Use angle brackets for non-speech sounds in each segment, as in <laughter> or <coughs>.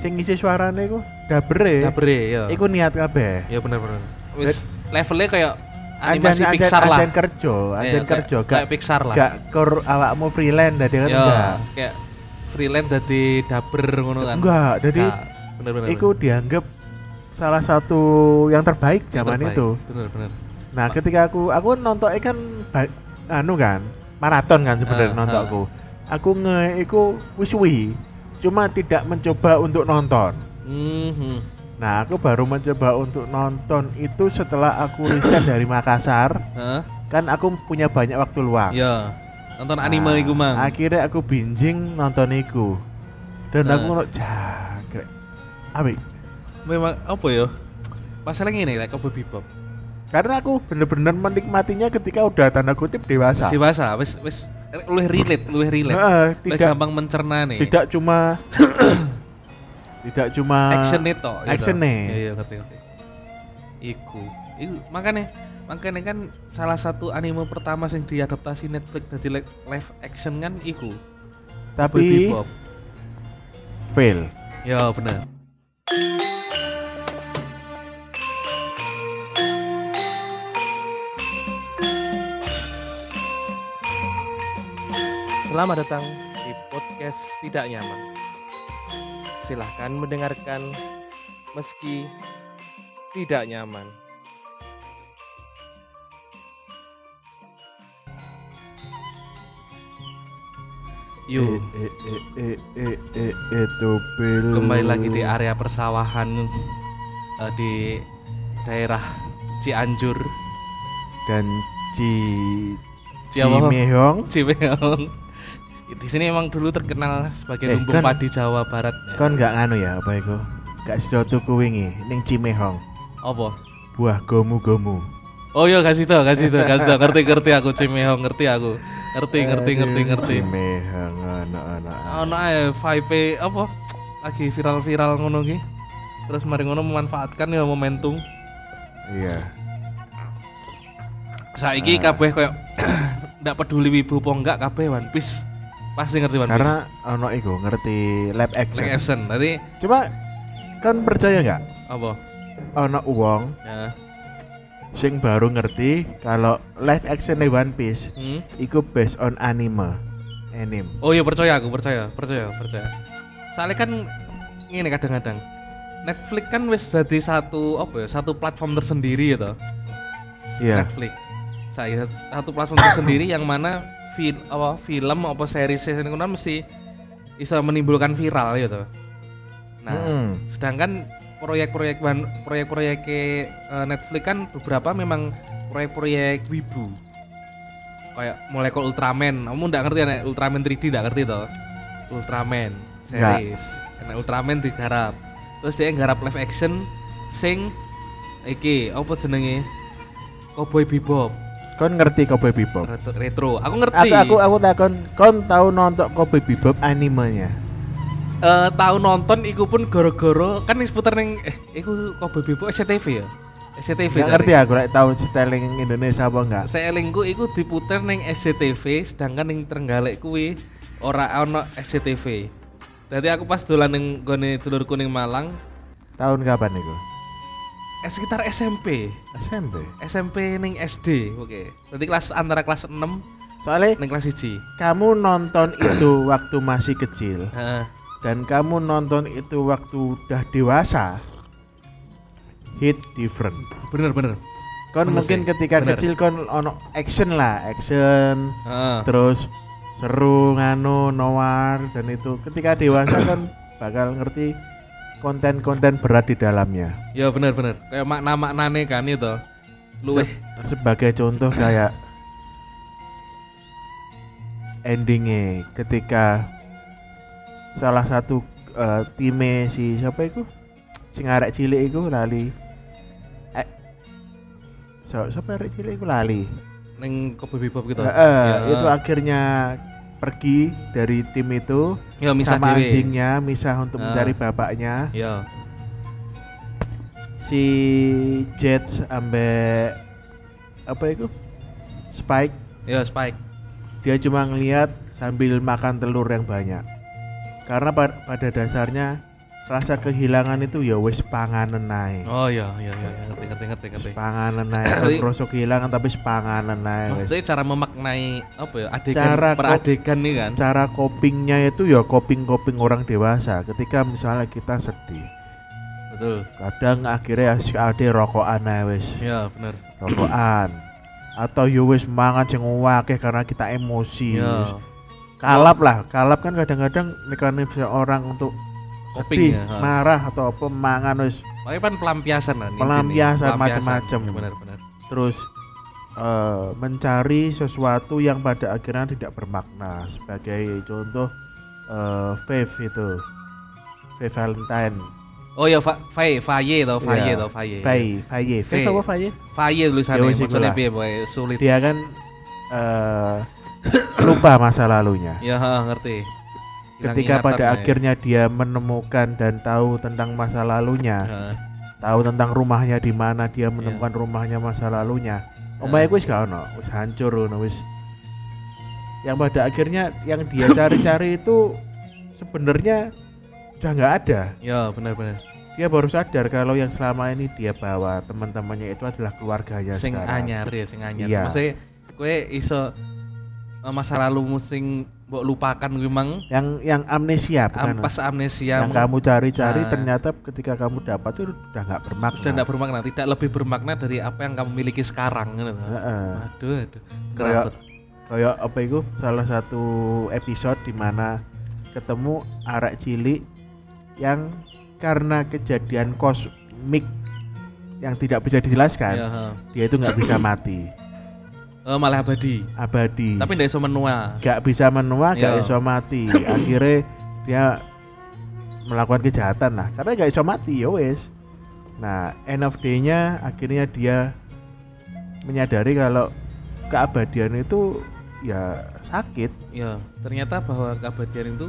sing ngisi suarane iku dabre. Dabre ya. Iku niat kabeh. Ya bener bener. Wis levelnya kayak animasi Anjen- Pixar anjen- lah. anjen kerja, Iya, kayak- kerja, kayak Pixar lah. Gak kur awakmu freelance dadi kan Ya, enggak. kayak freelance dadi daber ngono kan. Enggak, jadi bener bener. Iku dianggap salah satu yang terbaik Yang zaman terbaik. itu. Bener bener. Nah, ketika aku aku nonton kan anu kan, maraton kan sebenarnya Ah, nontonku. Aku nge iku wis cuma tidak mencoba untuk nonton. Mhm. Nah, aku baru mencoba untuk nonton itu setelah aku riset dari Makassar. Heeh. Kan aku punya banyak waktu luang. Ya. Nonton Nah, anime iku mang. Akhirnya aku binging nonton iku. Dan Nah. aku ngono jangkrik. Abi, Memang apa ya? Masalahnya ini like Cowboy Bebop. karena aku bener-bener menikmatinya ketika udah tanda kutip dewasa. Dewasa, wis wis luwih relate, luwih relate. Heeh, Luwih tidak gampang mencerna nih. tidak cuma <coughs> tidak cuma action itu actionnya. Iya, iya, ngerti ngerti. Iku. Iku makanya makanya kan salah satu anime pertama yang diadaptasi Netflix dari li- live action kan iku. Tapi fail. Ya bener. Selamat datang di podcast Tidak Nyaman. Silahkan mendengarkan meski tidak nyaman. Yuk, eh, eh, eh, eh, eh, itu Bill. kembali lagi di area persawahan eh, di daerah Cianjur, dan Ci Jawa. Cimeong. Di sini emang dulu terkenal sebagai Eh, lumbung kan- padi Jawa Barat. Kon gak nganu ya apa iku? Gak sida tuku wingi ning Cimehong. Apa? Buah gomu-gomu. Oh iya kasih tau, kasih tau, kasih tau. Ngerti ngerti aku Cimeong, ngerti aku. Ngerti ngerti ngerti Aduh, ngerti. Cimehong anak-anak. Ono ae vibe apa? Lagi viral-viral ngono ki. Terus mari ngono memanfaatkan ya momentum. Iya. Saiki Ah. kabeh koyo <clears throat> ndak peduli wibu apa enggak kabeh One Piece. Pasti ngerti One Piece. Karena ono iku ngerti live action. Like Epson, tadi Cuma kan percaya nggak? apa? Ono uang Ya. sing baru ngerti kalau live action One Piece Hmm? iku based on anime. Anime. Oh iya percaya aku percaya, percaya, percaya. Soalnya kan ini kadang-kadang Netflix kan wis jadi satu apa ya, satu platform tersendiri ya toh. Iya. Netflix. Saya satu platform tersendiri <coughs> yang mana fil apa film apa series season kan mesti bisa menimbulkan viral toh. Nah, Mm-mm. sedangkan proyek-proyek proyek-proyek eh, Netflix kan beberapa memang proyek-proyek wibu. Kayak mulai ke Ultraman. Kamu nggak ngerti Nek? Ultraman 3D nggak ngerti toh? Ultraman series. Karena Ultraman digarap. Terus dia nggarap live action sing iki apa jenenge? Cowboy Bebop Kon ngerti Cowboy Bebop? retro, retro. aku ngerti Aku aku aku takon kon tahu nonton Cowboy Bebop animenya? Eh, tahu nonton iku pun goro-goro kan wis puter ning eh iku Cowboy Bebop SCTV ya SCTV Gak ngerti aku lek tahu styling Indonesia apa enggak. Seelingku iku diputer ning SCTV sedangkan ning Trenggalek kuwi ora ono SCTV. Jadi aku pas dolan ning gone dulurku ning Malang Tahun kapan itu? Eh, sekitar SMP. SMP. SMP ning SD, oke. Jadi kelas antara kelas 6 Soalnya ning kelas 1. kamu nonton itu <coughs> waktu masih kecil Heeh. dan kamu nonton itu waktu udah dewasa. Hit different. Bener bener. Kon Bener mungkin sih, ketika bener. kecil kon ono action lah, action Heeh. terus seru nganu noir dan itu ketika dewasa <coughs> kan bakal ngerti konten-konten berat di dalamnya. Ya bener. Kayak makna-maknane kan itu. Luwih Se- sebagai contoh kayak endingnya ketika salah satu eh, time si siapa itu sing arek cilik itu lali eh so, siapa arek cilik itu lali ning Cowboy Bebop gitu. Eh, eh, Ya. itu akhirnya pergi dari tim itu ya misah sama dhewe. anjingnya misah untuk Ah. mencari bapaknya Ya. si Jet sampai apa itu Spike Ya Spike. dia cuma ngelihat sambil makan telur yang banyak karena pa- pada dasarnya rasa kehilangan itu ya wis panganen ae. Oh iya iya iya iya, ngerti ngerti ngerti ngerti. Wis panganen ae. <coughs> Jadi- Ora rasa kehilangan tapi panganen ae wis. Maksudnya cara memaknai apa ya adegan Cara per kok- adegan nih kan. Cara copingnya itu ya coping-coping orang dewasa. Ketika misalnya kita sedih, Betul. kadang akhirnya ade rokokan ae wis. Iya bener. Rokokan. Atau yo wis mangan sing akeh karena kita emosi. Wis kalap lah kalap kan kadang-kadang mekanisme orang untuk sedih ya, marah atau apa mangan wis kan pelampiasan kan. intinya. Pelampiasan, macem-macem. Ya, benar benar. terus eh, mencari sesuatu yang pada akhirnya tidak bermakna sebagai contoh eh Faith itu Faith Valentine Oh ya Fa Faye, Faye tau, Faye Iya. tau, Faye. Faye Faye Faye. apa Faye Faye Ya tulisannya, maksudnya piye boy, sulit. dia kan eh lupa masa lalunya Ya ha, ngerti. Ketika pada ya. akhirnya dia menemukan dan tahu tentang masa lalunya Ya. tahu tentang rumahnya di mana dia Iya. menemukan rumahnya masa lalunya Ya. omahe wis gak ono wis hancur ngono wis yang pada akhirnya yang dia cari-cari <coughs> itu sebenarnya udah nggak ada Ya, benar-benar. dia baru sadar kalau yang selama ini dia bawa teman-temannya itu adalah keluarganya Sing sekarang. anyar ya, sing anyar. Iya. Maksudnya kowe iso eh, masa lalu sing mbok lupakan kuwi mang yang yang amnesia bukan ampas amnesia yang kamu cari-cari Ah. ternyata ketika kamu dapat itu udah nggak bermakna sudah tidak bermakna, tidak lebih bermakna dari apa yang kamu miliki sekarang gitu. Heeh. Aduh, aduh. Kayak- kayak apa itu salah satu episode di mana ketemu arak cilik yang karena kejadian kosmik yang tidak bisa dijelaskan Ya, dia itu nggak bisa <clears throat> mati Eh, malah abadi. abadi Tapi ndak iso menua. nggak bisa menua nggak Iya. bisa mati <coughs> akhirnya dia melakukan kejahatan lah karena nggak bisa mati ya wes nah end of day-nya akhirnya dia menyadari kalau keabadian itu ya sakit Ya, ternyata bahwa keabadian itu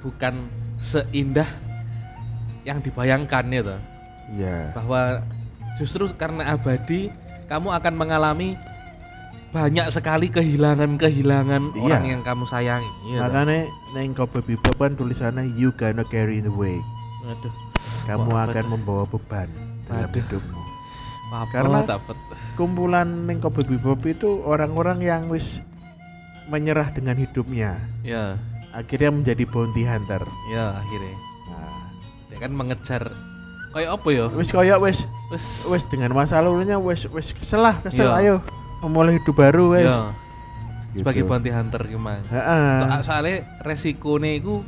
bukan seindah yang dibayangkan ya toh. ya Bahwa justru karena abadi kamu akan mengalami banyak sekali kehilangan-kehilangan Iya. orang yang kamu sayangi. Iya makanya neng Cowboy Bebop kan tulisannya you gonna carry the weight Aduh. kamu Wah, akan betul. membawa beban dalam Aduh. hidupmu Apa Karena- dapat. kumpulan neng Cowboy Bebop itu orang-orang yang wis menyerah dengan hidupnya Ya, akhirnya menjadi bounty hunter ya akhirnya. nah, Dia kan mengejar kayak apa ya? wis koyok wis Wis wis dengan masa lalunya wis wis kesel lah kesel Iya. ayo memulai hidup baru wis ya, Gitu. sebagai bounty hunter gimana? Heeh. So- soalnya resikonya itu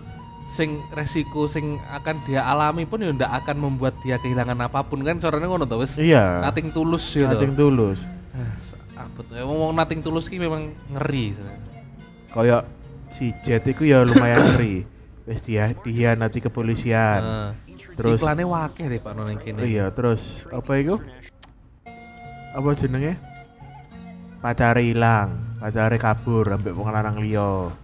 sing resiko sing akan dia alami pun ya ndak akan membuat dia kehilangan apa pun. Kan caranya ngono to wis iya. Nothing tulus gitu nothing tulus. Ah abot ya ngomong nothing tulus ki memang ngeri koyok si Jet itu ya lumayan ngeri. <coughs> Wis dia dihianati kepolisian. Nah, terus iklannya wakeh deh Pak Noneng kene. Iya terus apa itu apa jenenge pacare hilang pacare kabur ambek wong lanang liya.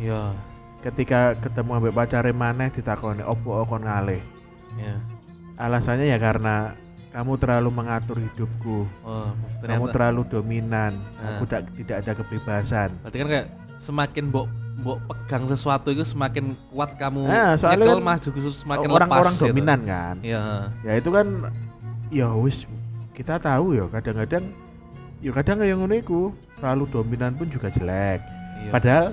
Iya. Ketika ketemu ambek pacare maneh ditakoni opo kon ngalih? Iya. Alasannya ya karena kamu terlalu mengatur hidupku. Oh kamu terlalu dominan. Nah. aku tidak tidak ada kebebasan. Berarti kan kayak semakin mbok mbok pegang sesuatu itu semakin kuat kamu Nah, soalnya nyekel kan mah juga semakin orang-orang lepas gitu. dominan kan. Iya. Ya itu kan ya wis kita tahu ya kadang-kadang ya kadang yang ngono iku terlalu dominan pun juga jelek iya. padahal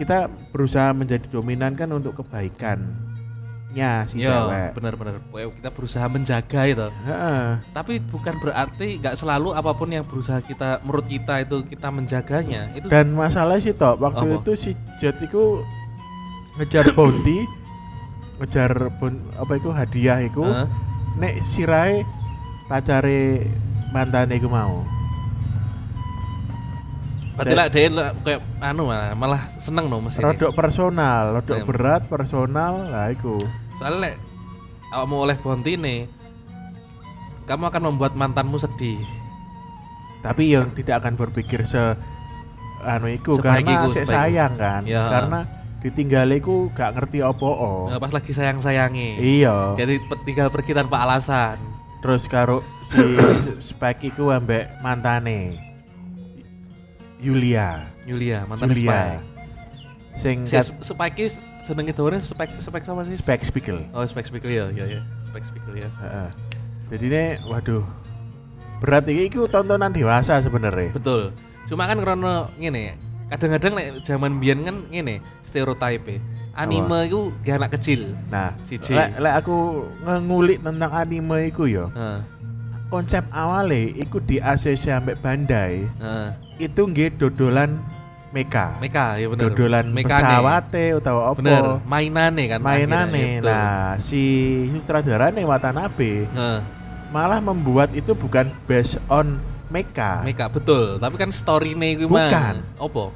kita berusaha menjadi dominan kan untuk kebaikannya si Iya, cewek benar-benar. Kita berusaha menjaga itu. Heeh. Tapi bukan berarti nggak selalu apa pun yang berusaha kita menurut kita itu kita menjaganya. Itu dan masalah sih toh waktu Apa? itu si Jet itu ngejar <coughs> bounty ngejar bon, apa itu hadiah itu Heeh. nek sirai pacare mantan iku mau berarti lah dia lah kayak anu malah, malah seneng dong mesti. rodok personal rodok Em. berat personal lah iku Soalnya nek kamu oleh bonti nih kamu akan membuat mantanmu sedih. tapi yang tidak akan berpikir se anu iku Sebaik karena iku, sayang kan Ya. karena ditinggal iku gak ngerti opo Nah, pas lagi sayang-sayangi. iya Jadi tinggal pergi tanpa alasan. terus karo si <coughs> Spike iku ambek mantane Yulia Yulia, mantan Julia Spike. sing Si Spike is senengnya dawane spek spek sama sih? Spek Spiegel. Oh, spek Spiegel ya, ya ya. Spek Spiegel ya. Heeh. Jadi ini waduh berat ini itu tontonan dewasa sebenarnya. Betul. Cuma kan karena ngene, kadang-kadang lek zaman biyen kan ngene, stereotipe. Anime itu gak anak kecil. Nah, Siji. lek lek aku ngulik tentang anime iku ya, Heeh. konsep awalnya iku di ACC sampai Bandai Heeh. Itu nggih dodolan mecha. Meka ya bener. Dodolan Mekane. pesawate utawa apa. Bener, mainane kan. Mainane. ya, betul. Nah, si sutradarane Watanabe Heeh. malah membuat itu bukan based on mecha. Meka betul, tapi kan story-ne kuwi Bukan. mang. Opo?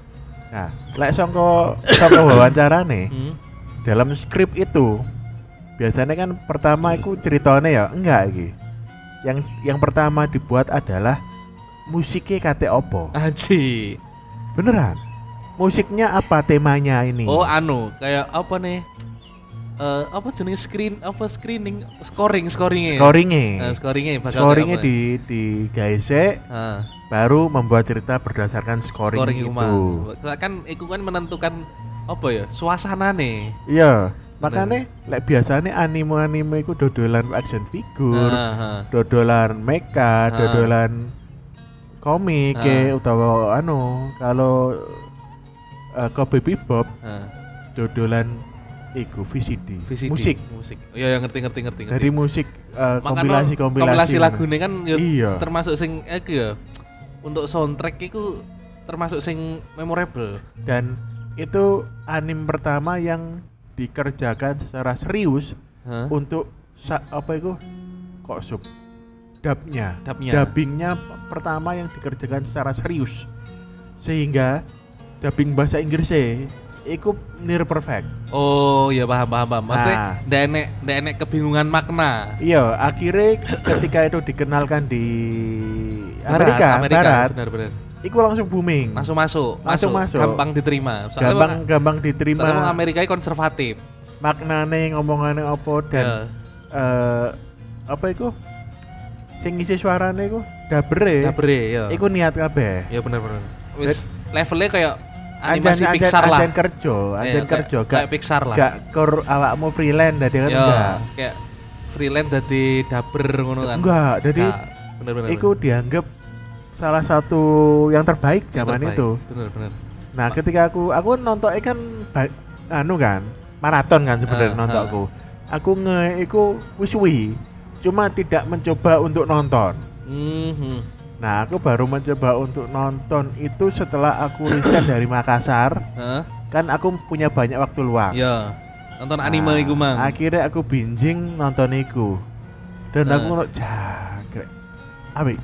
Nah, lek sangka sangka wawancarane Hmm. dalam skrip itu biasanya kan pertama itu ceritanya ya enggak iki. Yang yang pertama dibuat adalah musiknya kate opo. Aji. Beneran. Musiknya apa temanya ini? Oh, anu, kayak apa nih? Eh apa jenis screen apa screening scoring scoringnya scoringnya. Eh, scoringnya bakal Scoringnya di di gaese Ah, baru membuat cerita berdasarkan scoring, scoring itu. iku mang. kan iku kan menentukan apa ya suasana nih Iya, makanya lek biasanya anime-anime itu dodolan action figure, dodolan mecha, Ah. dodolan komik Ah. ya, utawa anu kalau uh, Cowboy Bebop dodolan iku VCD, VCD musik musik iya ya, ngerti ngerti ngerti ngerti. dari musik uh, kompilasi kompilasi kompilasi lagune kan ya Iya. termasuk sing iku ya untuk soundtrack iku termasuk sing memorable dan itu anime pertama yang dikerjakan secara serius Hah? untuk apa itu kok sub dubnya Dubnya. dubbingnya pertama yang dikerjakan secara serius sehingga dubbing bahasa Inggrisnya itu near perfect Oh iya paham paham paham. Maksudnya Nah. ndak enek ndak enek kebingungan makna. iya akhirnya ketika itu dikenalkan di Barat, Amerika, Amerika Barat benar benar. itu langsung booming Langsung masuk, Langsung masuk. gampang diterima. Soalnya gampang wong- gampang soalnya wong diterima Amerika konservatif. maknane ngomongannya apa dan Ya, eh apa itu sing ngisi suarane iku dabere dabre ya. iku niat kabeh Ya benar benar. Wis levelnya kayak animasi Anjan- anjan- Pixar lah. anjan kerja Iya, anjan kayak- kerja kayak gak Pixar lah. gak kur awakmu freelance dadi kan ya, enggak kayak freelance dadi daber ngono kan. enggak jadi benar benar. iku dianggap salah satu yang terbaik zaman itu Benar benar. nah ketika aku aku nontonnya kan anu kan maraton kan sebenarnya Ah, nontonku aku nge iku wis-wi cuma tidak mencoba untuk nonton Mhm. Nah, aku baru mencoba untuk nonton itu setelah aku riset dari Makassar. Hah? Kan aku punya banyak waktu luang. Ya. Nonton Nah, anime iku mang. Akhirnya aku binging nonton iku. Dan Nah. aku ngono jangkrik. Abi,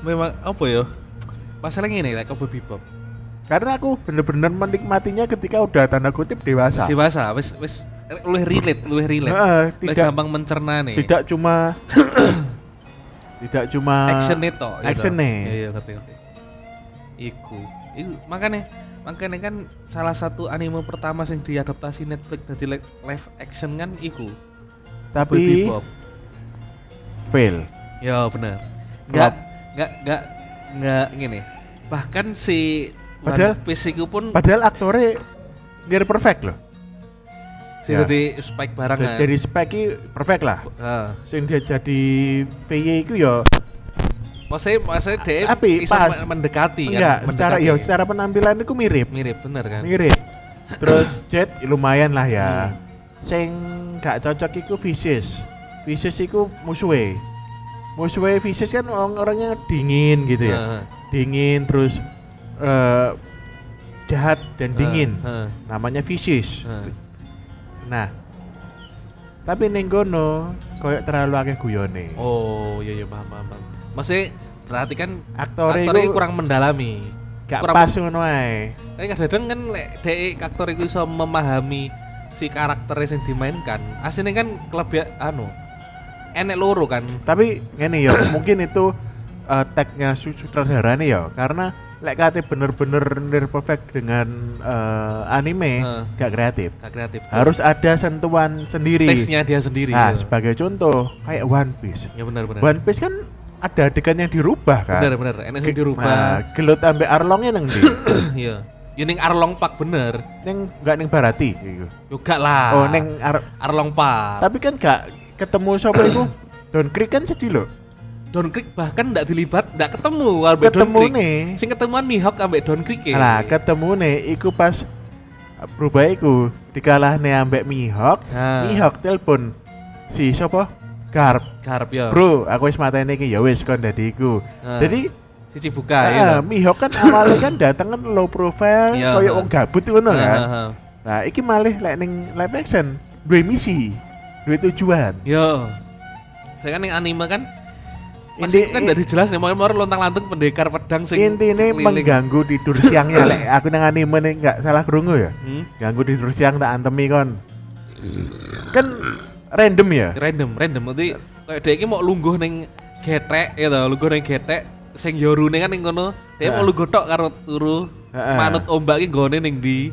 memang apa ya masalahnya ini like Cowboy Bebop karena aku bener-bener menikmatinya ketika udah tanda kutip dewasa. bahasa wis wis luwih relate luwih relate. Luwih tidak gampang mencerna nih. tidak cuma <coughs> tidak cuma action itu action nih. iya iya ngerti ngerti. Iku iku makanya makanya kan salah satu anime pertama yang diadaptasi Netflix dari li- live action kan iku. Tapi fail. ya benar nggak nggak nggak nggak gini bahkan si Padahal- iku pun Padahal aktornya near perfect loh. si ya. jadi spike barangan Jadi speknya perfect lah. Heeh. Sing dia jadi VY itu ya Maksudnya, maksudnya dia Tapi bisa pas. me- mendekati enggak kan? secara Mendekati. ya secara penampilan itu mirip mirip bener kan? mirip terus Jet lumayan lah ya Hmm. sing gak cocok iku Vicious Vicious iku musuhe musuhe Vicious kan orang orangnya dingin gitu ya Heeh. dingin terus eh jahat dan dingin Heeh. namanya Vicious Heeh. nah tapi ning kono koyo terlalu akeh guyone Oh iya iya paham paham. paham. Maksudnya berarti kan Aktore aktornya iku kurang mendalami. gak kurang pas ngono ae Tapi kadang kan lek dek aktor itu bisa memahami si karakternya yang dimainkan. Aslinya kan kelebihan anu enek loro kan. tapi ngene ya <coughs> mungkin itu eh, tagnya su- sutradara nih ya karena lek kate bener-bener near perfect dengan eh, anime Heeh. gak kreatif Gak kreatif. harus ada sentuhan sendiri taste-nya dia sendiri. nah ya. sebagai contoh kayak One Piece Ya benar benar. One Piece kan ada adegan yang dirubah kan Benar benar. Enek sing Ge- dirubah. nah, gelut ambek arlongnya neng di <coughs> Iya. Ya ning Arlong Park bener. Ning enggak ning Barati iku. Yo gak lah. Oh, ning Ar- Arlong Park. tapi kan gak ketemu sapa iku? <coughs> Don Creek kan sedih loh. Don Creek bahkan ndak dilibat, ndak ketemu ambek Don Ketemu Creek. nih. Sing ketemuan Mihawk ambek Don Creek ya. Nah, ketemu nih iku pas berubah iku dikalahne ambek Mihawk. Nah. Mihawk telepon si sapa? Garp. Garp ya. Bro, aku wis mateni iki ya wis kon dadi iku. Nah. Jadi Sisi buka ah, ya. Mihawk kan awalnya kan dateng kan low profile Iya, koyo wong gabut ngono kan. Nah, iki malih lek ning live action duwe misi, duwe tujuan. Yo. Saya kan yang anime kan Inti- kan dari jelas nih, mau lontang lantung pendekar pedang sing Intine mengganggu tidur siangnya lek <coughs> aku nang anime nih nggak salah krungu ya. Hmm? Ganggu tidur siang tak antemi kon. Kan random ya. Random, random. Nanti kayak dia ini mau lungguh neng getek ya tau, lungguh neng getek sing yorune kan ning kono. Dia mau lungguh tok karo turu. Manut ombak iki gone ning ndi?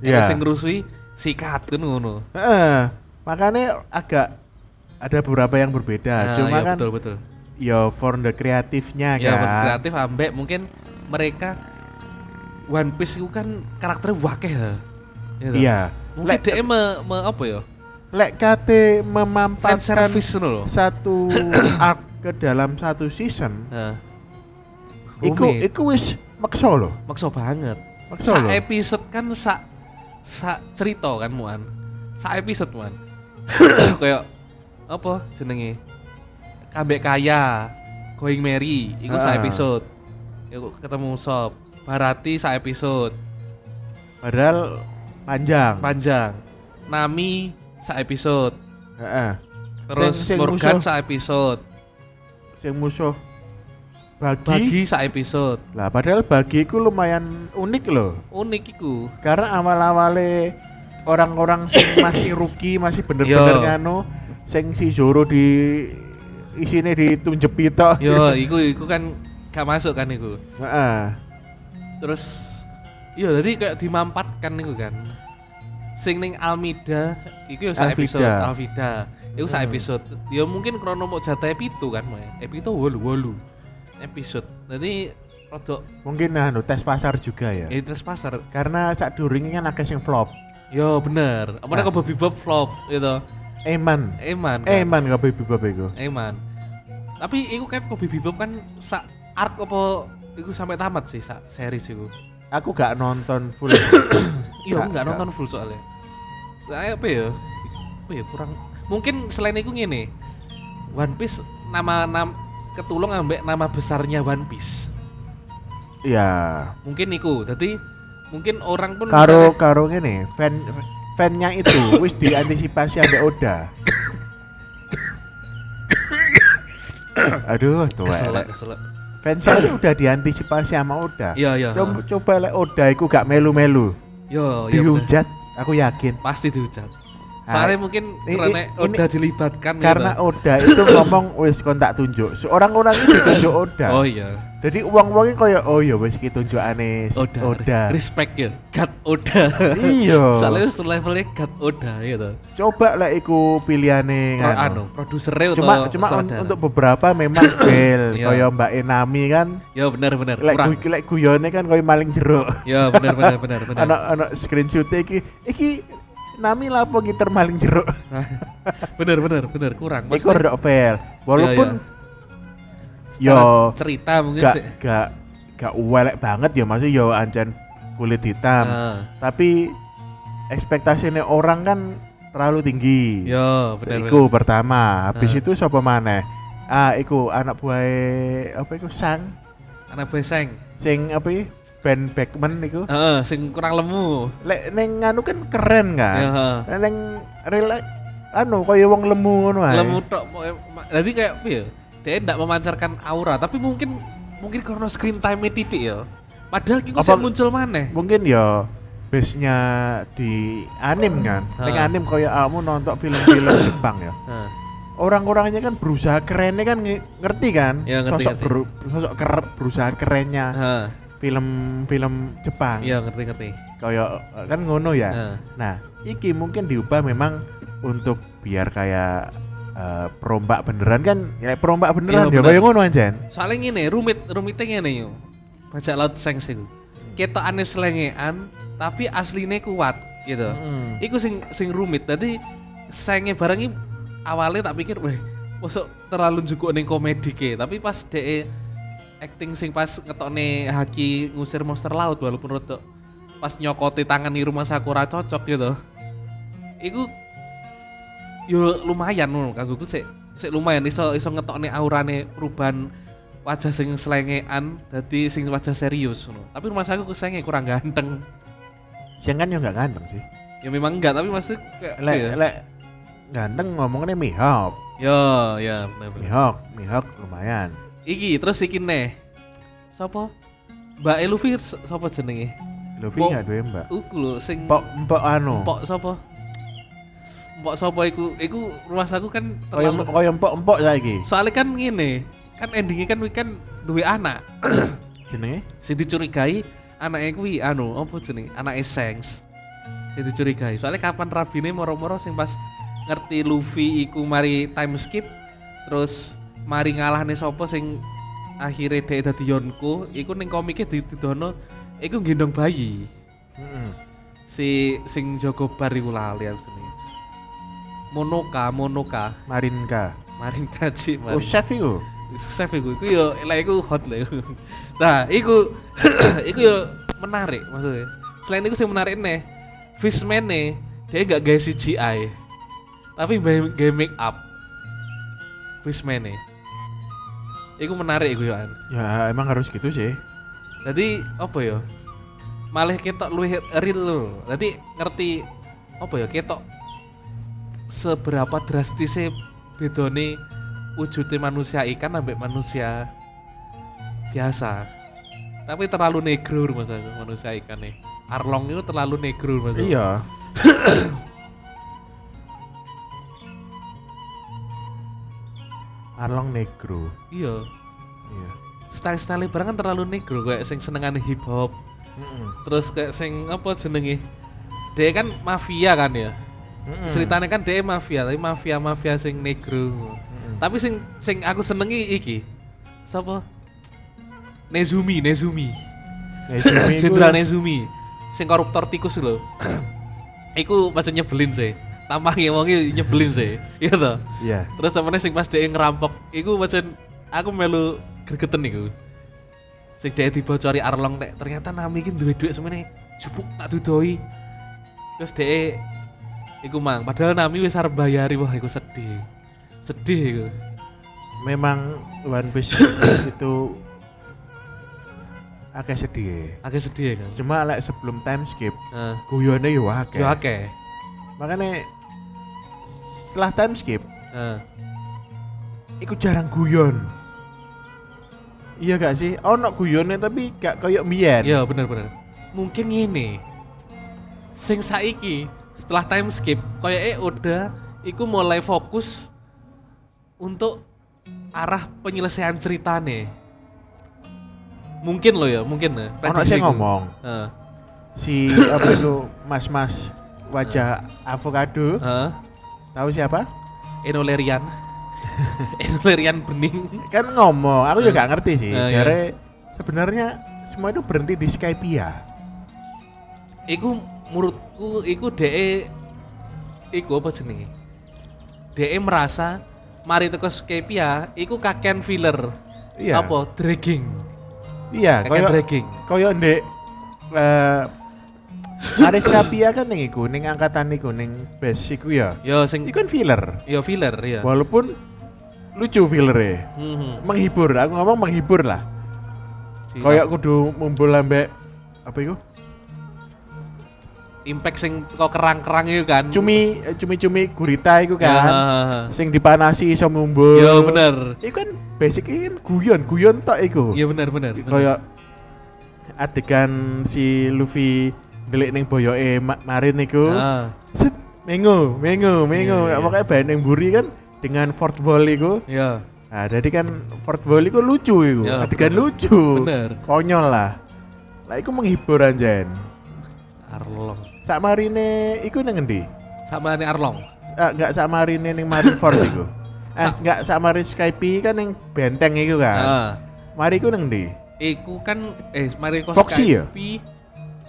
Iya. Yeah. Sing ngrusui sikat kan ngono. Heeh. Makanya agak ada beberapa yang berbeda. Nah, Cuma ya, kan betul betul. Ya for the kreatifnya Ya kan. kreatif ambek mungkin mereka One Piece itu kan karakternya wakeh ya. Ya toh? Iya. Mungkin Lek dia me, me- apa ya? lek kate memampatkan satu <coughs> arc ke dalam satu season, Nah, iku rumit. iku wis maksa loh. maksa banget. Maksa Sa episode kan sa sa cerita kan muan. Sa episode muan. <coughs> Kayak apa jenenge? Kambek kaya, Going Merry, iku sa Ah. episode. Iku ketemu Sop. Barati sa episode. Padahal panjang. Panjang. Nami sa episode. Heeh. Terus Sing- sing Morgan musuh- sa episode. Sing musuh bagi, Bagi sa episode. lah padahal bagi iku lumayan unik loh. Unik iku. Karena awal-awale orang-orang sing masih rookie, masih bener-bener nganu sing si Zoro di isine ditunjepi tok. Yo, iku iku kan gak masuk kan iku. Heeh. Terus iya jadi kayak dimampatkan iku kan. Sing ning Almida iku ya sa Alvida. episode Alvida. Iku sa Hmm. episode. Ya mungkin krono mau jatah pitu kan. Episode 8 8 episode. Jadi rodok Mungkin anu tes pasar juga ya. ya tes pasar. Karena sak during kan akeh sing flop. Yo bener. Apa Nah. kok Bobby Bob flop gitu. Eman. Eman. kan? Eman gak baby bab iku. Eman. Tapi iku kayak Kobe Bebop kan sak arc apa iku sampai tamat sih sak series iku. Aku gak nonton full. <coughs> Iya, Gak- enggak gak. nonton full soalnya. Saya apa ya? Apa ya kurang mungkin selain itu ngene. One Piece nama nam ketulung ambek nama besarnya One Piece. Iya. Mungkin iku. Jadi mungkin orang pun Karo misalnya- karo ngene, fan fannya itu wis diantisipasi ambek Oda. Aduh, tuh. kesel kesel. Fansnya itu udah diantisipasi sama Oda. Iya, iya. Coba, coba lek Oda iku gak melu-melu. Yo, iya bener. Dihujat, aku yakin. Pasti dihujat. Ah, Soalnya mungkin ini- karena ini- udah dilibatkan Karena gitu. Oda itu <coughs> ngomong wis kon tak tunjuk. Seorang-orang itu ditunjuk Oda. Oh iya. Jadi uang-uangnya kayak oh iya wis iki tunjuk aneh Oda. Oda. Respect ya. God Oda. Iya. <laughs> Soalnya levelnya God Oda gitu. Coba lah iku pilihane Pro, anu, produsernya Cuma atau cuma un- untuk beberapa memang <coughs> bel Iya. kaya Mbak Enami kan Ya benar benar lek gu- lek guyone kan kaya maling jeruk. Ya benar benar benar <laughs> benar. Ana ana screenshot iki iki Nami lapo ngiter maling jeruk. <laughs> benar benar benar kurang. Iku rada fair. Walaupun secara yo cerita mungkin gak sih. gak gak welek banget ya maksudnya yo ancen kulit hitam. Nah, Tapi ekspektasinya orang kan terlalu tinggi. yo benar iku benar. pertama. Habis Ah. itu sapa maneh? Ah, iku anak buah apa iku Sang Anak beseng. sing apa? Ben Beckman iku. Heeh, sing kurang lemu. Lek neng anu kan keren kan. Ya, heeh. Lek Neng real anu kaya wong lemu ngono ae. Lemu tok. Jadi kayak ya? Dia tidak memancarkan aura, tapi mungkin mungkin karena screen time titik ya. Padahal kiko Apa- sing muncul maneh. Mungkin ya base-nya di anim kan. Ning Ha. anim kaya kamu nonton film-film <coughs> Jepang ya. Nah, Orang-orangnya kan berusaha kerennya kan nge- ngerti kan? Ya, ngerti, sosok ngerti. beru- sosok ker- berusaha kerennya heeh. Film-film Jepang. Iya ngerti ngerti. Kayak kan ngono ya. Heeh. Nah, iki mungkin diubah memang untuk biar kayak eh, perombak beneran kan, ya perombak beneran Iya, ya kayak ngono anjen. Soalnya ngene, rumit rumitnya ngene yo. Bajak laut sengs iku. ketokane selengean tapi aslinya kuat gitu. Mm-mm. Iku sing sing rumit. Tadi sayangnya barang ini awalnya tak pikir, weh, masuk terlalu juga ning komedi ke. Tapi pas de acting sing pas ngetokne Haki ngusir monster laut walaupun rodok pas nyokoti tangan di rumah Sakura cocok gitu. Iku yo lumayan ngono kanggoku sik sik lumayan iso iso ngetokne aurane perubahan wajah sing selengean dadi sing wajah serius ngono. Tapi rumah aku kesenge kurang ganteng. Siang kan ya nggak ganteng sih. Ya memang enggak, tapi maksudnya kayak Lek ya? lek ganteng ngomongnya Mihawk. Yo, ya. Mihawk, Mihawk lumayan. Iki terus iki neh. Sopo? Mbak Elufi sopo jenenge? Luffy Mbok- nggak duwe mbak. Iku lho sing Empok empok anu. Empok sopo? Empok sopo iku? Iku rumah aku kan terlalu kaya empok empok saiki. Soalnya kan ngene, kan endingnya kan kan duwe anak. <coughs> Jenenge? Sing dicurigai anaknya kuwi anu, apa jenenge? Anake Sengs. Sing dicurigai. Soalnya kapan rabine moro-moro sing pas ngerti Luffy iku mari time skip terus mari ngalahne sapa sing akhirnya dhek dadi Yonko, iku ning komike didudono iku gendong bayi. Heeh. Si sing jaga bar iku lali aku jenenge. Monoka, Monoka, Marinka. Marin Kaji, Oh, Marin. chef iku. chef iku iku yo lek iku hot lho iku. <laughs> Nah, iku <clears throat> iku yo menarik maksudnya. Selain itu sing menarik nih, Fishman nih dia gak gawe CGI. Tapi gawe make up. Fishman nih. Iku menarik iku. An. Ya emang harus gitu sih. Jadi apa ya? Malah ketok luwih real lho. Jadi ngerti apa ya ketok seberapa drastisnya bedone wujudnya manusia ikan ambek manusia biasa. Tapi terlalu negro rumah saya manusia ikan nih. Arlong itu terlalu negro rumah saya. Iya. <coughs> Arlong negro. Iya. Iya. Style-style barang kan terlalu negro kayak sing senengane hip hop. Heeh. Terus kayak sing apa jenenge? Dia kan mafia kan ya. Hmm. ceritanya kan dia mafia tapi mafia mafia sing negro Hmm. tapi sing sing aku senengi iki siapa Nezumi Nezumi Nezumi <coughs> Jenderal Nezumi sing koruptor tikus lho <coughs> iku macam nyebelin sih tampangnya wongnya nyebelin sih. Iya toh? Iya. terus sampe sing pas dia ngerampok iku macam aku melu gregeten iku. Sing dia dibocori Arlong nek ternyata Nami iki duwe duit semene jupuk tak dudoi. Terus dia iku mang. Padahal Nami wis arep bayari wah iku sedih. Sedih iku. Memang One Piece <coughs> itu agak sedih. agak sedih kan? Cuma lek sebelum time skip, Heeh. guyone yo akeh. yo akeh. Makanya setelah time skip, Heeh. iku jarang guyon. Iya gak sih? Ono guyonnya tapi gak koyo mbiyen. Iya bener bener. Mungkin ini sing saiki setelah time skip eh udah iku mulai fokus untuk arah penyelesaian ceritane. Mungkin loh ya, mungkin ya. Ono sing ngomong Heeh. si apa itu mas-mas wajah avocado, Heeh. Tahu siapa? Enolerian. <laughs> Enolerian bening. Kan ngomong, aku juga gak ngerti sih. Iya. Jare sebenarnya semua itu berhenti di Skypia. Iku menurutku iku DE iku apa jenenge? DE merasa mari teko Skypia iku kakean filler. Iya. Apa? Dragging. Iya, Kakean koyo dragging. koyo ndek eh Ada Skypia kan ning iku, ning angkatan iku ning base iku ya. Yo sing Iku kan filler. yo filler ya. Walaupun lucu fillernya. Mhm. Menghibur, aku ngomong menghibur lah. Si- Kayak kudu ngumpul ambek apa iku? impact sing kok kerang-kerang itu kan. Cumi eh, cumi-cumi gurita iku Ya, kan. ha. Sing dipanasi iso ngumpul. Yo bener. Iku kan basically kan guyon, guyon tok iku. Iya bener bener. bener. Kayak adegan si Luffy ndelik ning boyoke Ma- Marin iku. Ah, Set, mengo, mengo, mengo. Iya, iya. Pokoknya bahan yang buri kan dengan Fort Ball iku. Iya. Nah, jadi kan Fort Ball iku lucu iku. Ya, adegan bener. lucu. Bener. Konyol lah. Lah iku menghibur anjen. Arlong. Sak marine iku nang ngendi? Sama nih Arlong. Ah, enggak sak marine ning Marineford <coughs> iku. Eh, Sak- enggak sak marine Skype kan ning benteng iku kan. Ah. Mari iku nang ndi? iku kan eh Mario Foxy ya?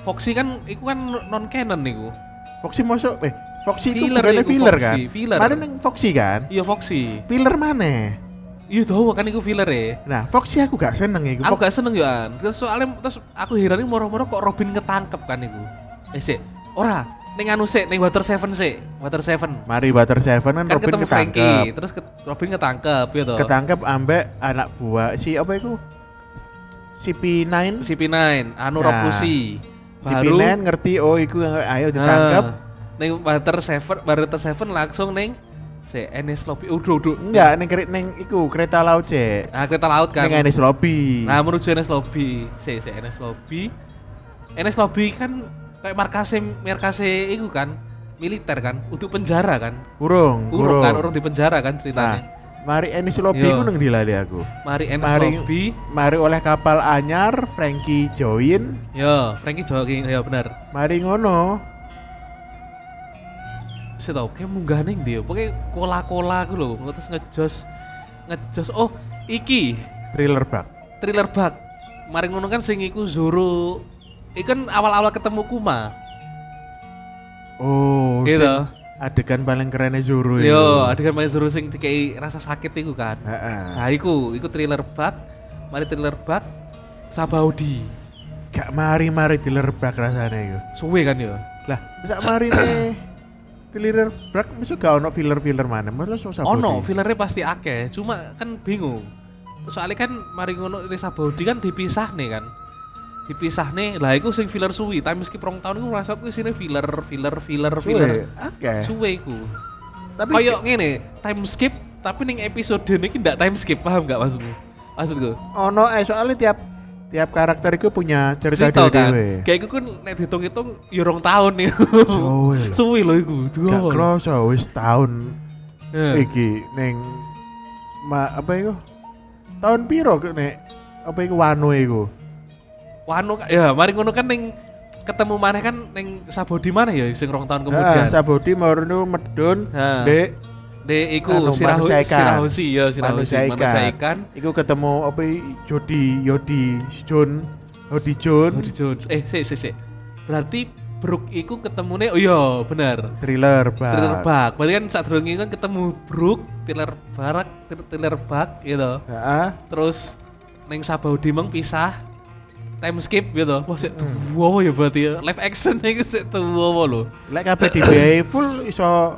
Foxy kan iku kan non canon niku. Foxy masuk eh Foxy itu Filler bukannya iku, filler Foxy, kan? filler. Mana yang Foxy kan? Iya Foxy. Filler mana? Iya tahu kan iku filler ya. Nah, Foxy aku gak seneng iku. Aku gak seneng ya, terus soalnya terus aku heran moro-moro kok Robin ketangkep kan iku. Eh sih, ora, ning anu sik, ning Water Seven sik, Water Seven. Mari Water Seven kan, Kan Robin ketemu Frankie, ketangkep. terus ke- Robin ketangkep ya toh. Ketangkep ambek anak buah si apa itu? CP9 CP9, anu Nah, Rob Lucy. CP9 ngerti oh iku ayo ditangkap. Nah, ning Water Seven, Water Seven langsung ning si Enes Lobby. Udah, udah. Enggak, neng kere- neng iku kereta laut cek. Nah, kereta laut kan. Neng Anies Lobby. Nah, menuju NS Lobby. Si, si NS Lobby. NS Lobby kan kayak markase markase itu kan militer kan, untuk penjara kan. urung, Urung kan, urung di penjara kan Nah, ceritanya. Mari Anies Lobby Yo. iku neng dilali aku. Mari NS mari- Lobby. Mari oleh kapal anyar, Frankie join. Yo, Frankie jogging, ya benar. Mari ngono. Saya tahu kayak munggah ning dia, pokoknya kola-kola aku loh, terus ngejos ngejos. Oh, iki Thriller bug. thriller bug. Mari ngono kan sing iku Zoro. Iku kan awal-awal ketemu Kuma. Oh, Gitu. sing adegan paling kerennya Zoro itu. Yo, adegan main Zoro sing dikei rasa sakit iku kan. Heeh. Nah, iku, iku thriller bug. Mari thriller bug. Sabaudi. Gak mari-mari thriller bug rasanya itu. Suwe kan yo. Lah, bisa mari nih thriller bug mesti gak ono filler-filler mana? Masa susah Ono, fillernya pasti akeh. Cuma kan bingung. Soalnya kan mari ngono ini Sabaudi kan dipisah nih kan. Dipisah nih. Lah iku sing filler suwi. Time skip rong tahun iku merasa aku isine filler, filler, filler, filler. Oke. Suwe iku. Tapi Kayak ngene, time skip tapi ning episode ini ndak time skip, paham gak maksudmu? Maksudku? ono eh soalnya tiap tiap karakter itu punya cerita, cerita kan kayak iku kan nek dihitung-hitung ya rong tahun nih Suwe suwi lho iku Gak kroso wis tahun Eh, iki ning ma apa iku? Tahun piro nek apa iku wano iku? Wanu ya mari ngono kan ning ketemu mana kan ning Sabodi mana ya sing rong tahun kemudian Ah, Sabodi Morno medun Ha. Dek de iku Anu, Sirahu. Sirahusi ya Sirahusi manusia ikan. Iku ketemu apa i- Jody Yodi John Hodi John Howdy Jones eh sik sik sik berarti Brook iku ketemune oh iya bener thriller bag. Thriller bug. Berarti kan saat drongi kan ketemu Brook, thriller barak, thriller bug gitu. Heeh. Terus neng Sabaudi mang pisah time skip gitu. Wah, sik Hmm. tuwa ya berarti ya. Live action <laughs> iki sik tuwa lho. Lek kabeh dibiayai full iso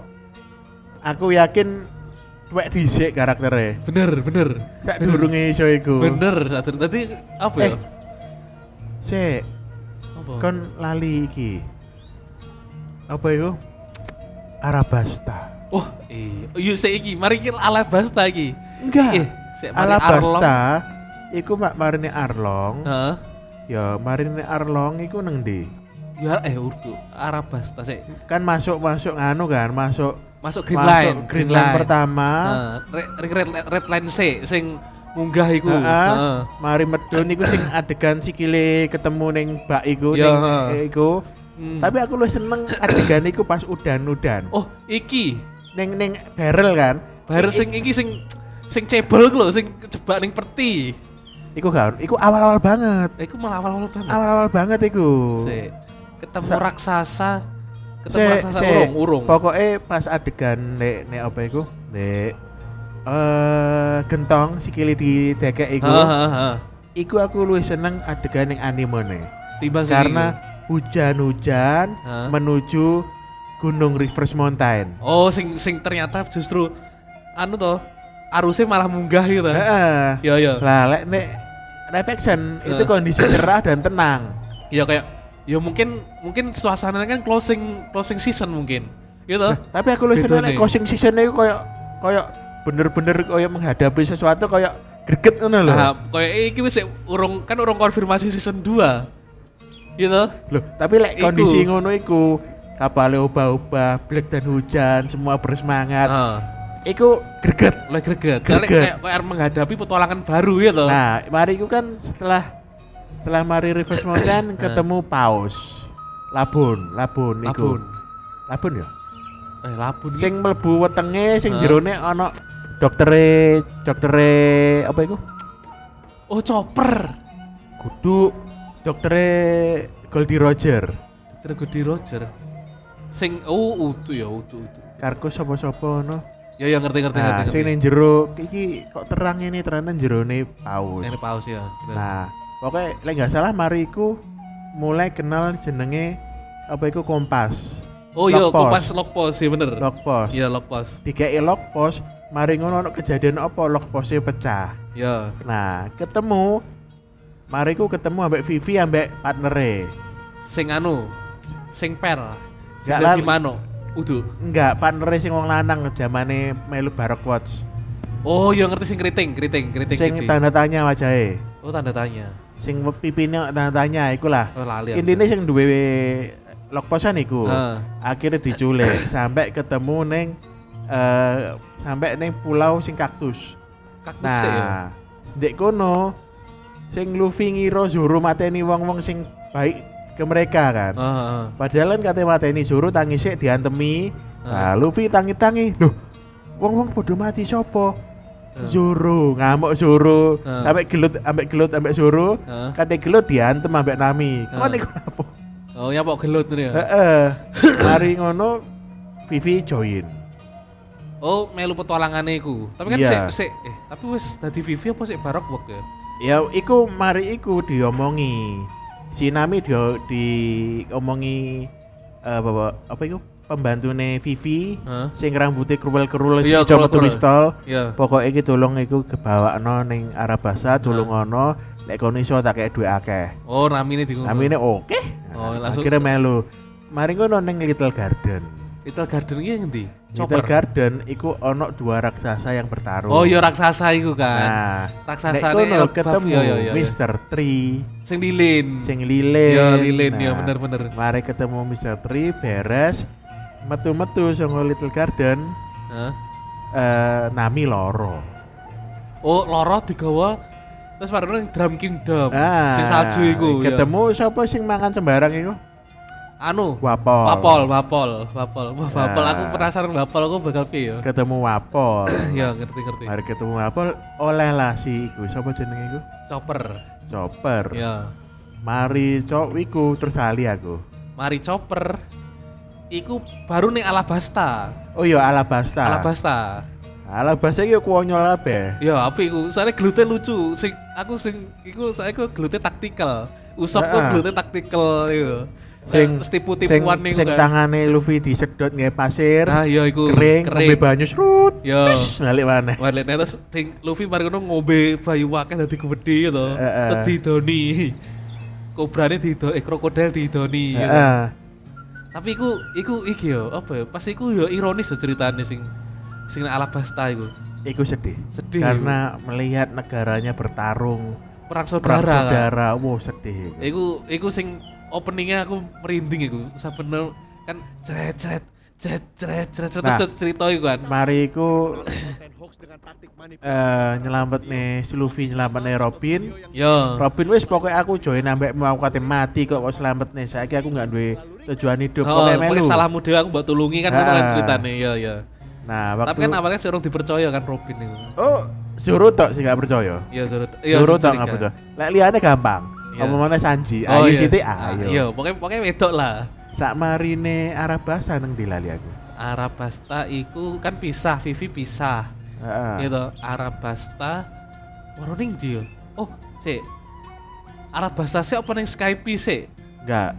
aku yakin tuwek dhisik karakternya. Bener, bener. Tak durunge iso iku. Bener, saat tadi apa ya? Eh. Sik, Apa? kon lali iki. Apa iku? Arabasta. Oh, iya. Iya sik iki, mari kita ala basta iki. Enggak. Eh, sik. Alabasta iku mak marine Arlong. Heeh. Ya, marine Arlong iku neng ndi? Ya eh urdu Arabasta sik. Kan masuk masuk nganu kan, masuk Masuk Green masuk Line, Green Line pertama. Heeh, red, red, red, red line sik sing munggah iku. Heeh. Heeh. Mari medun iku sing <coughs> adegan sikile ketemu ning bak iku Ya, ning iku. Hmm. Tapi aku lu seneng adegan iku pas udan-udan. oh, iki Ning ning barrel kan. Baru I- sing iki sing sing cebol ku lho, sing kejebak ning peti. Iku kan, iku awal-awal banget. Iku malah awal-awal banget. Awal-awal banget iku. Sik. Ketemu Sa- raksasa. Ketemu Sik, raksasa sik. urung, urung. Pokoknya pas adegan nek nek apa iku? Nek eh gentong sikile di dekek iku. Heeh, heeh, heeh. Iku aku luwih seneng adegan ning animene. Timbang sing Karena hujan-hujan menuju Gunung Reverse Mountain. Oh, sing sing ternyata justru anu toh arusnya malah munggah gitu. Heeh. Ya ya. Lah lek nek live action itu Eh. kondisi <coughs> cerah dan tenang. Ya kayak ya mungkin mungkin suasananya kan closing closing season mungkin. Gitu. Nah, tapi aku nek Bedone. closing season itu koyo koyo bener-bener koyo menghadapi sesuatu koyo greget ngono lho. Nah, kayak iki wis urung kan urung konfirmasi season 2. Gitu. Loh, tapi lek Iku. kondisi ngono iku kapalnya ubah-ubah, black dan hujan, semua bersemangat. Heeh. Iku greget. Oleh greget. Soalnya Greget. kayak kayak menghadapi petualangan baru ya toh. Nah, mari iku kan setelah setelah mari Reverse Mountain <coughs> ketemu paus. Labun, labun iku. Labun. Labun ya? Eh, labun iki. Sing mlebu wetenge sing Hah? jerone ana doktere doktere apa iku? Oh, chopper. kudu doktere Goldie Roger. Terus Goldie Roger. Sing oh utu ya, utu utu. Karko sapa-sapa no. Ya ya ngerti ngerti Nah, ngerti. sing ning jero iki kok terang ini ternyata jerone paus. Ini paus ya. bener. Nah, pokoknya lek nggak salah mari iku mulai kenal jenenge apa iku kompas. oh iya, kompas log post ya bener. Log post. Iya log post. Dikei log post, mari ngono ono kejadian apa log postnya pecah. Ya. Nah, ketemu mari ku ketemu ambek Vivi ambek partnere. Sing anu, sing per. Sing mano. Udu. Enggak, partnere sing wong lanang zamane melu Barok Watch. Oh iya ngerti sing keriting, keriting, keriting. Sing gede. tanda tanya wajahe. Oh tanda tanya. Sing pipine tanda tanya iku lah. Oh lali. Intine sing duwe log postan iku. Heeh. Akhirnya diculik <coughs> sampai ketemu neng eh sampai neng pulau sing kaktus. kaktus sih ya. Nah, ndek kono sing Luffy ngira Zoro mateni wong-wong sing baik ke mereka kan. Heeh. Padahal kan kate mateni Zoro tangisnya diantemi. Nah, Luffy tangi-tangi. Loh, wong-wong padha mati sapa? Heeh. Zoro, ngamuk Zoro, Heeh. sampai gelut ambek gelut ambek Zoro. Heeh. Kate gelut diantem ambek Nami. Kok Heeh. niku apa? Oh ya pok gelut nih ya. Heeh. <coughs> Mari ngono Vivi join. Oh melu petualangane iku. Tapi kan Iya. sik sik eh tapi wis dadi Vivi apa sik barok ya? Ya iku mari iku diomongi. Si Nami dia diomongi eh bapak apa iku pembantune Vivi Heeh. sing rambutnya sing Iya, iso metu pistol. Pokoknya iki tolong iku kebawakno ning Arabasa tulung ono lek kono iso tak kek duwe akeh. Oh Nami ini di Nami ini oke. Oh, Nah, akhirnya melu. Mari ngono ning Little Garden. Little Garden iki ngendi? Little Chopper. Garden iku ono dua raksasa yang bertarung. Oh iya raksasa iku kan. Nah, Raksasa nek kono Elbaf, ketemu iya, iya, iya. Mr. Tree Sing lilin. sing lilin. Iya, lilin, iya, Nah, bener-bener. Mari ketemu Mr. Tree beres metu-metu saka Little Garden Heeh. eh Nami loro. Oh loro digawa terus baru ning Drum Kingdom. Ah, Sing salju iku. ya. Ketemu siapa sing mangan sembarang iku? Anu Wapol. Wapol, wapol, wapol. Wah, wapol Nah. aku penasaran wapol aku bakal piye. Ketemu Wapol. <clears throat> Ya ngerti ngerti. Mari ketemu Wapol oleh lah si iku. Siapa jenenge iku? Chopper. Chopper. Ya. Mari cok iku terus ali aku. Mari Chopper. Iku baru ning Alabasta. Oh iya Alabasta. Alabasta. Alabasta iki kuonyol kabeh. Ya, apa iku? Soalnya glute lucu. Sing aku sing iku saya iku glute taktikal. Usop kok Heeh. glute taktikal iku. Sing tipu-tipuan nih sing tangane Luffy disedot nggih pasir. Nah, iya iku kering, ngombe banyu serut. Ya. tis, balik maneh. Balik terus sing Luffy mari ngono ngombe bayu wakeh dadi gede gitu. Heeh. Terus didoni. Kobrane dido eh krokodil didoni gitu. Heeh. Tapi iku iku iki yo apa ya? Pas iku yo ironis yo ceritane sing sing Alabasta iku. Iku sedih. Sedih. Karena melihat negaranya bertarung Perang perang saudara. kan? saudara. Wow, sedih. iku. Iku iku sing openingnya aku merinding iku. Saben kan cret cret cret cret cret cret Nah. cerita iku kan. Mari iku eh nyelamet nih si Luffy nyelamet nih Robin. Yo. Robin wis pokoknya aku join ambek mau kate mati kok kok selamat nih. Saiki aku nggak duwe tujuan hidup Oh, pokoknya melu. pokoknya salahmu dewe aku mbak tulungi kan ngono kan Ah. ceritane. Iya iya. Nah, waktu Tapi kan awalnya sih orang dipercaya kan Robin itu. Oh, Zoro tok sih gak percaya. Iya Zoro. Iya sing tok gak percaya. Lek liyane gampang. Iya. Apa mana Sanji? Oh, Ayo iya. sithik Ah, ayo. Iya, pokoknya pokoknya wedok lah. Sak marine Arabasa nang dilali aku. Arabasta iku kan pisah, Vivi pisah. Heeh. Gitu. Arabasta Waro ning ndi yo? Oh, sik. Arabasta sih apa ning Skype sih? Enggak.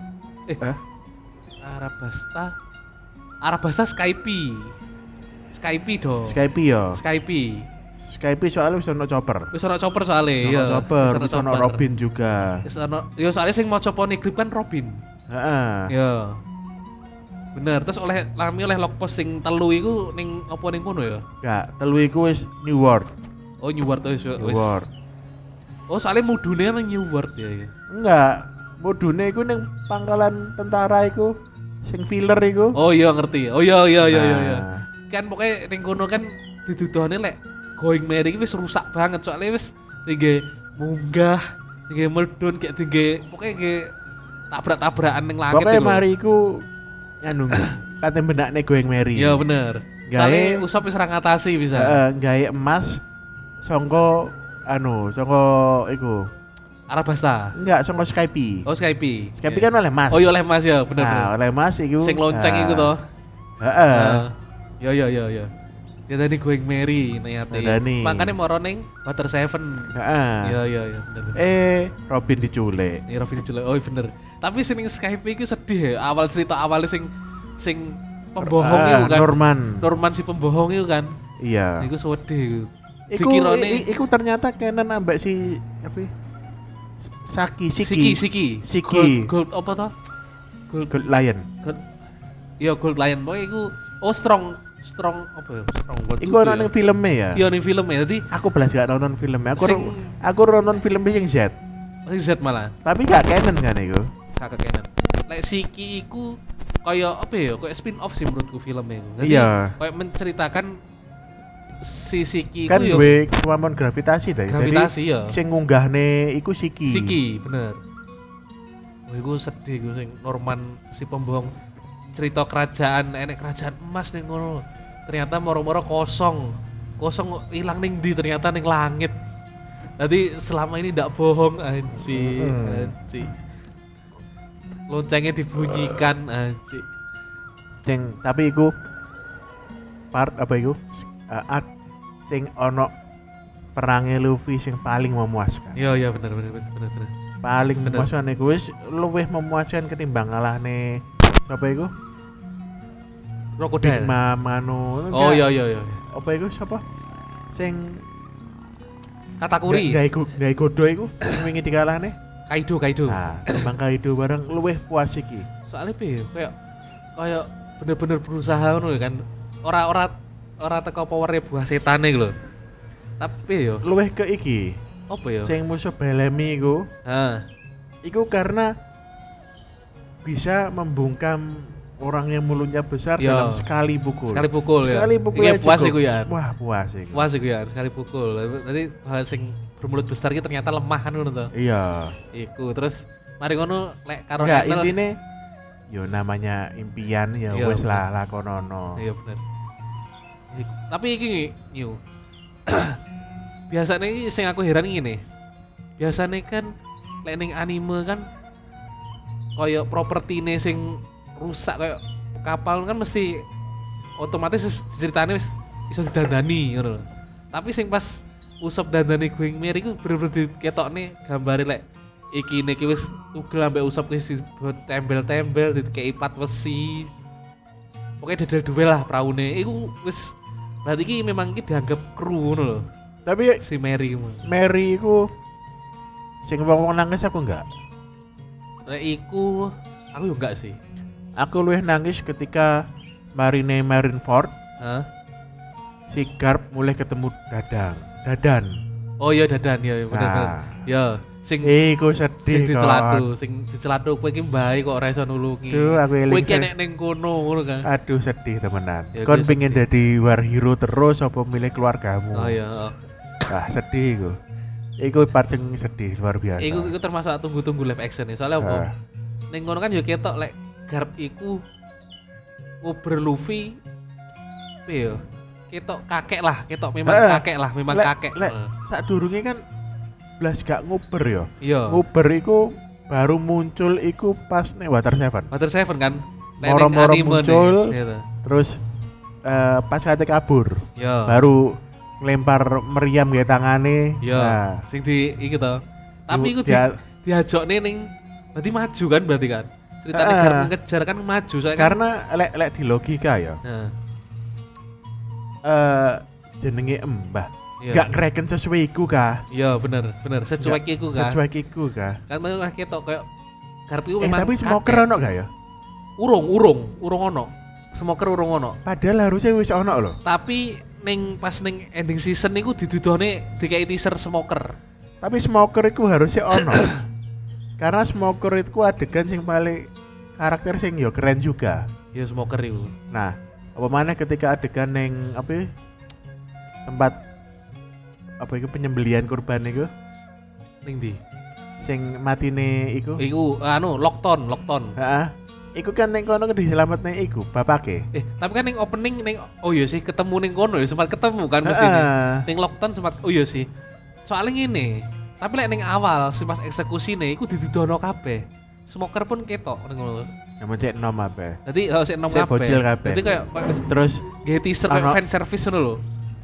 Eh. Eh? Arabasta Arabasta Skype. Skype dong. Skype yo. Skype. Skype soalnya wis ono chopper. Wis ana chopper soalnya, Wis iya. ono chopper, Wis ono. Robin juga. Wis ana yo soalnya sing mau copo Nigrip kan Robin. Heeh. Ya. Bener, terus oleh lami oleh log post sing telu iku ning apa ning kono ya? Enggak, telu iku wis New World. Oh New World wis New wis. World. Oh, soalnya mudune nang New World ya. ya. Enggak. Modune iku ning pangkalan tentara iku sing filler iku. Oh iya ngerti. Oh iya iya iya iya. iya. Nah, Kan pokoknya ning kono kan dituduhane lek going merry wis rusak banget soalnya wis tinggi munggah, tinggi meldon kayak tinggi pokoknya kayak tabrak-tabrakan ning langit Pokoknya mari iku anu <clears throat> kate benakne Going Merry. Iya bener. Gawe- Usop wis ngatasi bisa. Heeh, gawe emas songko anu, songko iku Arabasta. Enggak, sama Skype. Oh Skype. Skype Iya. kan oleh Mas. Oh iya oleh Mas ya, bener bener. Nah, oleh Mas iku. Sing lonceng nah, iku toh. Heeh. Heeh. Yo yo yo yo. Ya tadi going Mary niate. Dadani. Makanya mau ning Butter Seven. Heeh. Iya iya iya bener bener. Eh, Robin diculik. Ini Robin jelek. Oh iya bener. Tapi sing ning Skype iku sedih ya. Awal cerita awalnya sing sing pembohong Ah, itu kan. Norman. Norman si pembohong itu kan. Iya. Iku sedih iku. Iku, Dikirone iku ternyata Kenan ambek si apa? ya? Saki, Siki. Siki Siki. Siki. Gold, gold apa toh? Gold Gold Lion. Gold. Iya Gold Lion. Pokoknya iku oh strong strong apa ya? Strong Gold. Iku ana ya. ning filmnya ya. Iya ning film ya. Jadi Aku belas gak nonton filmnya. Aku Sing- aku nonton filmnya yang Z. oh, Z malah. Tapi gak Canon kan iku. kakak Kenan. Lek Siki iku kaya apa ya? Kayak spin off sih menurutku filmnya itu. Jadi, Iya. Kayak menceritakan si Siki Kan iku ya kemampuan gravitasi ta. gravitasi Jadi, ya. Sing ngunggahne iku Siki. Siki, bener. Wah, iku sedih gue sing Norman si pembohong cerita kerajaan enek kerajaan emas ning ngono. Ternyata moro-moro kosong. Kosong hilang ning di ternyata ning langit. Jadi selama ini ndak bohong anji, anji. Loncengnya dibunyikan anji. Sing tapi iku part apa iku? Uh, art sing ono perangnya Luffy sing paling memuaskan. Iya iya bener bener bener bener. bener. Paling Bener. memuaskan iku wis luwih memuaskan ketimbang ngalahne sapa iku? Big Krokodil. Mom anu. Oh iya iya iya. Apa iku sapa? Sing Katakuri. Go- gawe godo iku sing wingi dikalahne. Kaido Kaido. Nah, Bang Kaido bareng luwih puas iki. soalnya piye kayak kayak bener-bener berusaha ngono kan ora ora ora teko powernya buah setan lho tapi yo Luwih ke iki. apa yo Sing musuh Belemi iku, ha iku karena bisa membungkam orang yang mulutnya besar Iya. dalam sekali pukul. sekali pukul ya Sekali pukul aja puas iku ya Wah, puas iku. puas iku ya sekali pukul tadi hal sing bermulut besar ki ternyata lemah kan ngono to Iya. iku terus mari ngono lek karo Enggak, intine yo namanya impian ya Iya, wis lah lakonono. iya bener Iku- tapi iki new <clears throat> biasanya iki sing aku heran gini biasanya kan lek ning anime kan koyo propertine sing rusak kayak kapal kan mesti otomatis ceritanya wis iso didandani ngono tapi sing pas usop dandani Going Merry iku bener-bener diketokne gambare lek iki iki wis tugel ambek usop wis dibuat tembel-tembel dikei pat besi pokoknya dadal duel lah praune iku wis berarti iki memang iki dianggap kru ngono lho Tapi si Mary ku. Mary iku sing wong-wong nangis aku enggak. Lek iku aku yo enggak sih. Aku luwih nangis ketika Marine Marineford Hah? si Garp mulai ketemu Dadang. Dadan. Oh iya dadan ya bener bener. Nah. Ya sing Iku sing sedih dicelatu, kon. sing dicelatu kowe iki mbae kok ora iso nulungi. Duh, aku eling Kowe iki sing- nek ning kono ngono kan. Aduh sedih temenan. Ya, Kon gue pengen sedih. jadi war hero terus apa milih keluargamu? Oh iya. Ah sedih iku. Iku sing sedih luar biasa. Iku iku termasuk tunggu-tunggu live action ya. Soalnya apa? Ah. Ning kono kan yo ketok lek Garp iku ngobrol Luffy yo? Ketok kakek lah, ketok memang Eh, kakek lah, memang lek- kakek. Lek Heeh. sadurunge kan blas gak nguber ya. Iya. Nguber iku baru muncul iku pas nih Water Seven. Water Seven kan? Moro-moro muncul. nih, gitu. Terus eh, pas kate kabur Yo. baru ngelempar meriam ya tangane. Yo. Nah, Sing di iki to. Tapi iku di, dia- diajokne ning berarti maju kan berarti kan? Ceritanya Ah. Garp ngejar kan maju soalnya kan. karena lek lek di logika ya. Nah, eh jenenge Mbah. iya. Gak ngereken sesuai iku kah? Iya bener, bener. Secuek iku kan. Sesuai iku kah? Kan memang ketok kayak Garp iku Eh memang tapi kakek. smoker ono gak ya? urung, urung, urung ono. Smoker urung ono. Padahal harusnya wis ono loh. Tapi ning pas ning ending season niku didudone dikai teaser smoker. Tapi smoker itu harusnya ono. <coughs> Karena smoker itu adegan sing paling karakter sing yo keren juga. Ya smoker iku. Nah, apa mana ketika adegan neng apa ya, tempat apa itu penyembelian kurban itu Ning ndi? sing matine iku. Iku anu Lockton, Lockton. Heeh. Iku kan neng kono diselametne iku bapake. Eh, tapi kan ning opening ning oh iya sih ketemu ning kono ya sempat ketemu kan mesti Heeh. ning Lockton sempat oh iya sih. Soalnya ngene, Tapi lek ning awal si pas eksekusi nih, iku didudono kabeh. Smoker pun ketok ngono. Yang mencet nom apa? Jadi oh, sik nom kabeh. bocil kabeh. Jadi kayak kayak wis Terus nggih teaser kayak fan service ngono lho.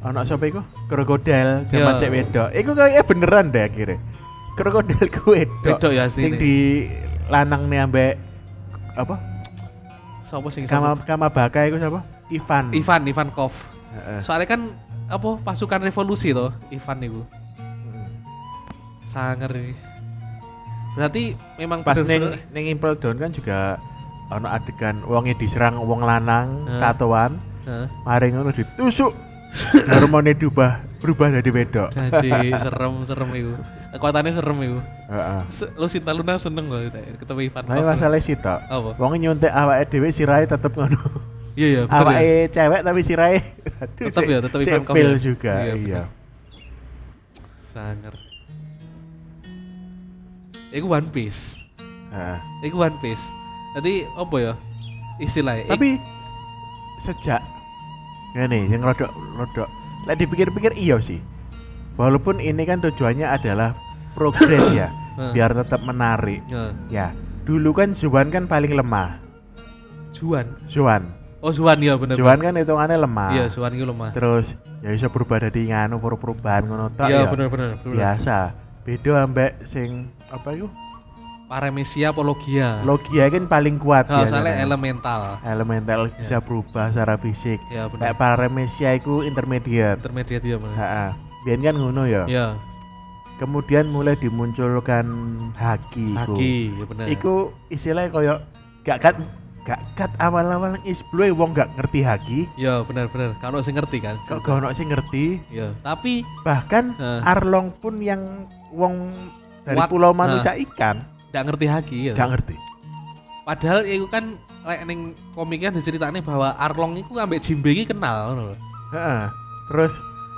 ono sapa iku? Krokodil jaman Iya. cek wedok. Iku kayaknya beneran deh akhirnya. Krokodil ku wedok. Wedok ya Sing asline. di lanang nih ambek apa? Sopo sing sama kama baka iku sapa? Ivan. Ivan Ivankov. Heeh. Soalnya kan apa pasukan revolusi toh Ivan itu. Mm. Sanger ini. Berarti memang Pas ning ning Impel Down kan juga ono adegan wonge diserang wong lanang Heeh. tatoan, Heeh. mari ngono ditusuk. Hormone diubah berubah jadi wedok. Janji serem serem itu. Kekuatannya serem itu. Heeh. Lu Sinta Luna seneng loh ketemu Ivan Tapi masalah sih tok. Apa? Wong nyuntik awake dhewe sirahe tetep ngono. Iya iya betul ya. Cewek tapi sirahe Tetep ya, tetep Ivan ya? juga. Iya, Iya. bener. Iku One Piece. Heeh. Iku One Piece. Jadi apa ya? Istilahnya. Ik- Tapi sejak ngene yang rodok rodok lek dipikir-pikir iya sih. Walaupun ini kan tujuannya adalah progres ya, <coughs> biar tetap menarik. Ya, Ya, dulu kan Zuan kan paling lemah. Juan. Zuan. Oh Juan ya bener. Zuan kan hitungannya lemah. Iya, Juan itu lemah. Terus ya bisa berubah dari nganu perubahan ngono tok Iya ya. bener. bener. Biasa. Beda ambek sing apa itu? Paramesia apologia. Logia kan paling kuat Oh, biasanya. soalnya elemental. elemental bisa berubah secara fisik. Ya bener. Kayak paramesia itu intermediate. Intermediate ya bener. Heeh. Biyen kan ngono ya. Ya, Kemudian mulai dimunculkan haki iku. haki ya bener. Iku istilahnya koyo gak kat gak kat awal-awal isbloe wong gak ngerti haki. Ya bener bener. Kalau sing ngerti kan. Ono sing ngerti. Ya, tapi Bahkan Heeh. Arlong pun yang wong dari Kuat. pulau manusia ikan gak ngerti haki ya. gak ngerti. Padahal itu kan lek ning komiknya diceritane bahwa Arlong itu ambek Jimbe iki kenal ngono lho. Heeh. Terus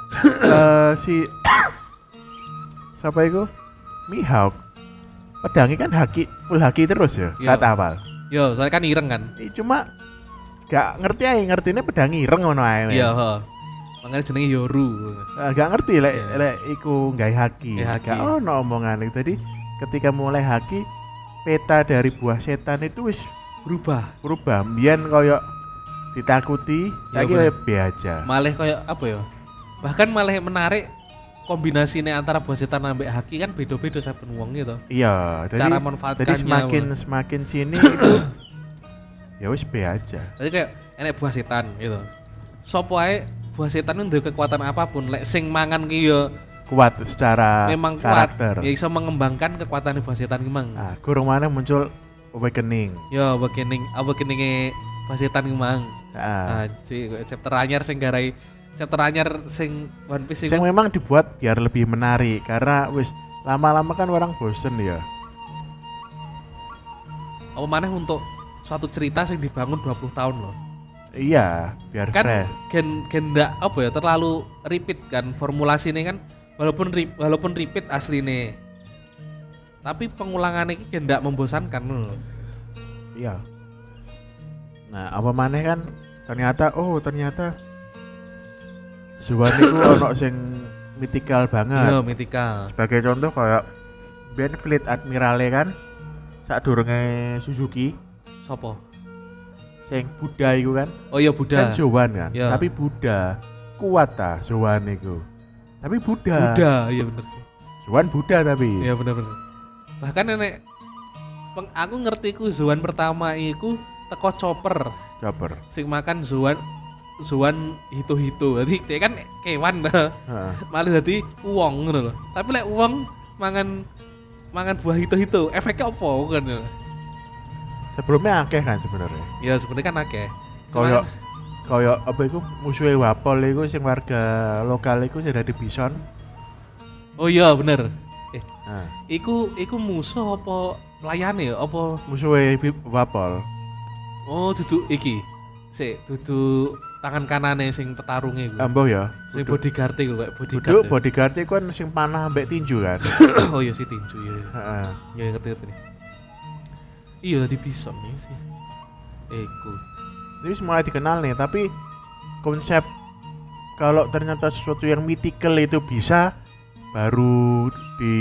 <coughs> eh, si <coughs> siapa itu? Mihawk. Pedangnya kan haki full haki terus ya, Iya. saat awal. Yo, soalnya kan ireng kan. Ih, cuma gak ngerti aja, ngertinya pedang ireng ngono ae. Iya. Makanya jenenge Yoru. Eh, gak ngerti lek Iya. lek iku gawe haki. Gawe haki. Gak ono omongan itu. Jadi ketika mulai haki peta dari buah setan itu wis Berubah. berubah. Biyen koyo ditakuti, Iya, lagi koyo aja. Malah kayak apa ya? Bahkan malah menarik kombinasinya antara buah setan ambek haki kan beda-beda saben wong gitu. Iya, jadi, Cara memanfaatkannya, jadi semakin Bang. semakin sini <coughs> itu ya wis be aja. Jadi kayak enek buah setan gitu. Sopo ae buah setan itu kekuatan apa pun, lek sing mangan ki yo Kuat secara memang kuat, karakter. ya iso mengembangkan kekuatan buah setan ki mang. Nah, kurang mana muncul awakening. Yo awakening awakeninge buah setan ki mang. Nah, Aji, kok chapter anyar sing garai chapter anyar sing One Piece yang iku. memang dibuat biar lebih menarik karena wis lama-lama kan orang bosen ya. Apa maneh untuk suatu cerita sing dibangun 20 tahun loh. Iya, biar kan fresh. gen gen ndak apa ya terlalu repeat kan formulasi ini kan walaupun ri- walaupun repeat asli nih tapi pengulangan ini gen ndak membosankan loh. Iya. Nah, apa maneh kan ternyata oh ternyata Zuan itu <coughs> ono sing Iya banget. mythical. Sebagai contoh kayak Ben Fleet Admirale kan saat durunge Suzuki Sopo? Sing Buddha itu kan Oh iya Buddha. kan Zoan kan Iya. tapi Buddha kuat ta Zoan itu tapi Buddha Buddha, iya bener sih. Zoan Buddha tapi Iya bener bener. Bahkan nenek peng, aku ngerti ku Zuan pertama iku teko chopper Chopper sing makan Zuan Zuan hitu-hitu. Jadi dia kan kewan. Heeh. malah jadi uang ngono loh. Tapi lek uang mangan mangan buah itu-itu, efeknya apa kan? Ya? sebelumnya akeh kan sebenarnya Ya sebenarnya kan akeh. Koyo- Cuman- kaya apa itu musuhnya Wapol itu sing warga lokal itu sing dari Bison Oh iya bener. Eh, nah, iku iku musuh apa pelayane ya? Apa musuhnya Bi- Wapol oh duduk iki. Sik, duduk tangan kanane sing petarunge iku. ambo ya Sing bodyguard iku kayak bodyguard. duduk bodyguard itu kan sing panah ambek tinju kan <coughs> oh iya si tinju ya. Heeh. Ya ngerti ngerti. Iya tadi bison nih sih. Iku. Jadi mulai dikenal nih, tapi konsep kalau ternyata sesuatu yang mythical itu bisa baru di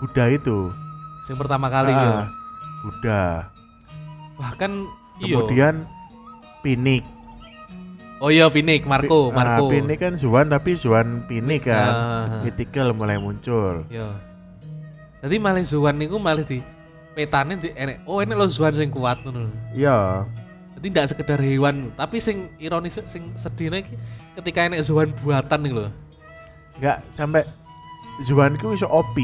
Buddha itu. Sing pertama kali Ah, ya. Buddha. Bahkan iya. Kemudian Pinik. Oh iya Pinik, Marco, Pi- ah, Marco. Pinik kan Zuan tapi Zuan Pinik kan. Ah. Mythical mulai muncul. Iya. Jadi malah Zuan niku malah di petane di enek. Oh enek lo Zuan sing kuat ngono. Iya. Jadi tidak sekedar hewan, tapi sing ironis sing sedihnya iki ketika enek Zuan buatan nih loh. Enggak sampai Zuan ku iso OP.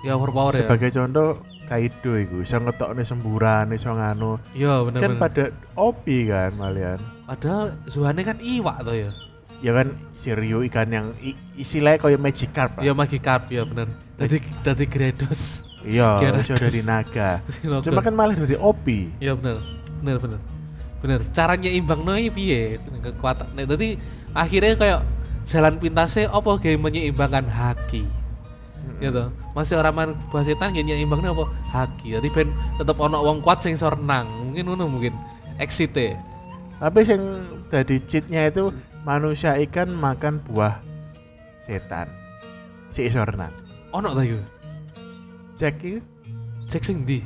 Ya overpower ya. Sebagai contoh Kaido iku iso ngetokne semburan, iso nganu. Iya bener Kan bener. pada OP kan malian. Padahal Zuannya kan iwak tuh ya. Ya kan Shiryu ikan yang i- istilahnya kayak Magikarp lah. Iya Magikarp ya bener. Tadi tadi Gredos. Iya, iso dari naga. <laughs> Cuma kan malah dari OP. Iya bener. Bener bener. Bener. Caranya imbang no piye? Kekuatan. Nah, tadi akhirnya kayak jalan pintasnya apa game menyeimbangkan haki. Ya toh. Masih orang main buah setan gak nyimbangnya apa? Haki. Jadi ben tetep ono wong kuat sing renang. Mungkin ngono mungkin. Exit e. Tapi yang jadi cheatnya itu manusia ikan makan buah setan. Si iso renang. Ono ta? Cek iku Cek sing ndi?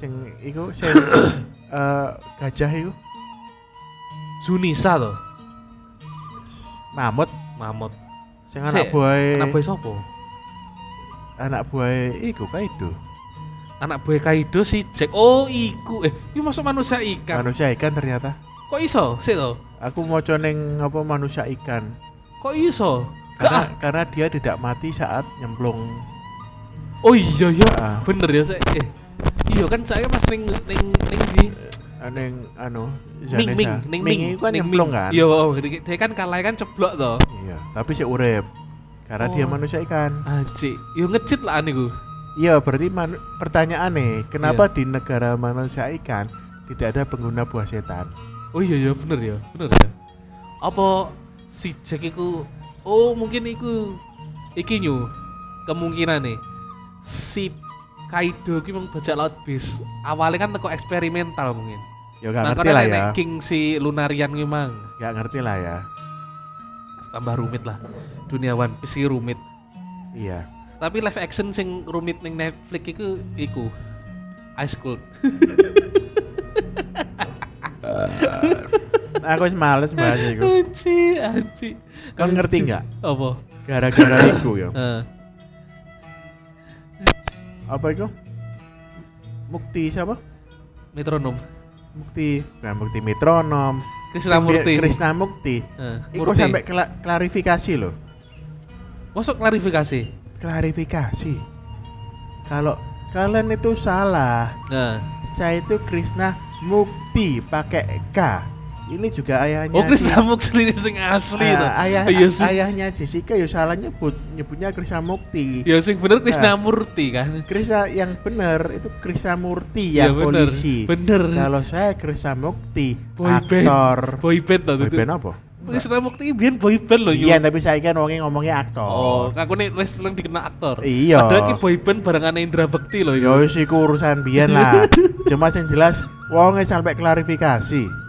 sing iku sing <coughs> eh, gajah iku Junisa to. mamut Mamut. sing anak buah Anak buah sapa? anak buah iku Kaido. Anak buah Kaido si Jack. Oh, iku. Eh, iki masuk manusia ikan. Manusia ikan ternyata. Kok iso? Sik to. Aku mau ning apa manusia ikan. Kok iso? Karena Gak. karena dia tidak mati saat nyemplung. Oh iya iya. Ah. Bener ya saya. Eh. Iya kan saya pas ning ning ning di Eh, Ning anu Ming Ming Ming Ming itu kan ning nyemplung Ming. kan. Iya, oh, dia dia kan kalah kan ceblok to. Iya, tapi si urip. Karena dia Oh. manusia ikan. Anjir, yo ngecit lah niku. Iya, berarti man- pertanyaan nih, kenapa Iya. di negara manusia ikan tidak ada pengguna buah setan? Oh iya iya bener ya, bener ya. Apa si Jack iku oh mungkin iku iki nyu kemungkinan nih si Kaido ki mung bajak laut bis. Awalnya kan teko eksperimental mungkin. Ya gak Nah, ngerti lah ya. King si Lunarian ki mang. Gak ngerti lah ya. Tambah rumit lah. Dunia One Piece rumit. Iya. Tapi live action sing rumit ning Netflix iku iku Ice Cold. <laughs> Aku wis males bahas iku. Anci, anci. Kau ngerti nggak? Apa? Gara-gara iku ya. Eh. Apa iku? Mukti siapa? metronom. Mukti, bukan Mukti Metronom. Krishnamurti. Krishnamukti. Eh, Iku Murti. sampai kela- klarifikasi loh. Masuk klarifikasi. Klarifikasi. Kalau kalian itu salah. Nah. Saya itu Krishna Mukti pakai K. Ini juga ayahnya. Oh, Krishna Mukti sing asli Ah, to. ayah, Iya sih. ayahnya Jessica ya salah nyebut nyebutnya Krishna Mukti. Ya sing bener Krishna Ah. Murti kan. Krishna yang benar itu Krishna Murti Iya, yang bener. polisi. Bener. Kalau saya Krishna Mukti Boy band. aktor. Boy band. Boy band apa? Krishna Mukti biyen boy band loh Iya, tapi saya kan ngomongnya ngomongnya aktor. Oh, aku nih wis lang dikenal aktor. Iya. Padahal ki boy band barengan Indra Bekti loh Ya wis iku urusan biyen lah. <laughs> Cuma yang jelas wonge sampai klarifikasi.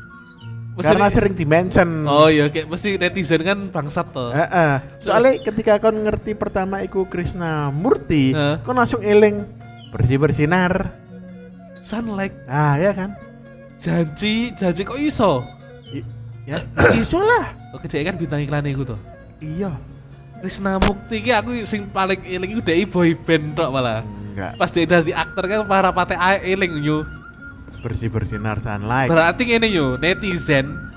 Mesti Karena di- sering dimention. Oh iya, kayak mesti netizen kan bangsat to. Heeh. Soalnya ketika kon ngerti pertama iku Krishna Murti, Heeh. kon langsung eling bersih bersinar. Sunlight. Ah, ya kan? Janji, janji kok iso? I- ya, <coughs> iso lah. Oke, dia kan bintang iklan iku to. Iya. Krishna Mukti ki aku sing paling eling iku dhek boy band tok malah. Enggak. Pas dia dadi aktor kan para pate ae eling yo. Bersih bersinar sunlight. Berarti ngene yo, netizen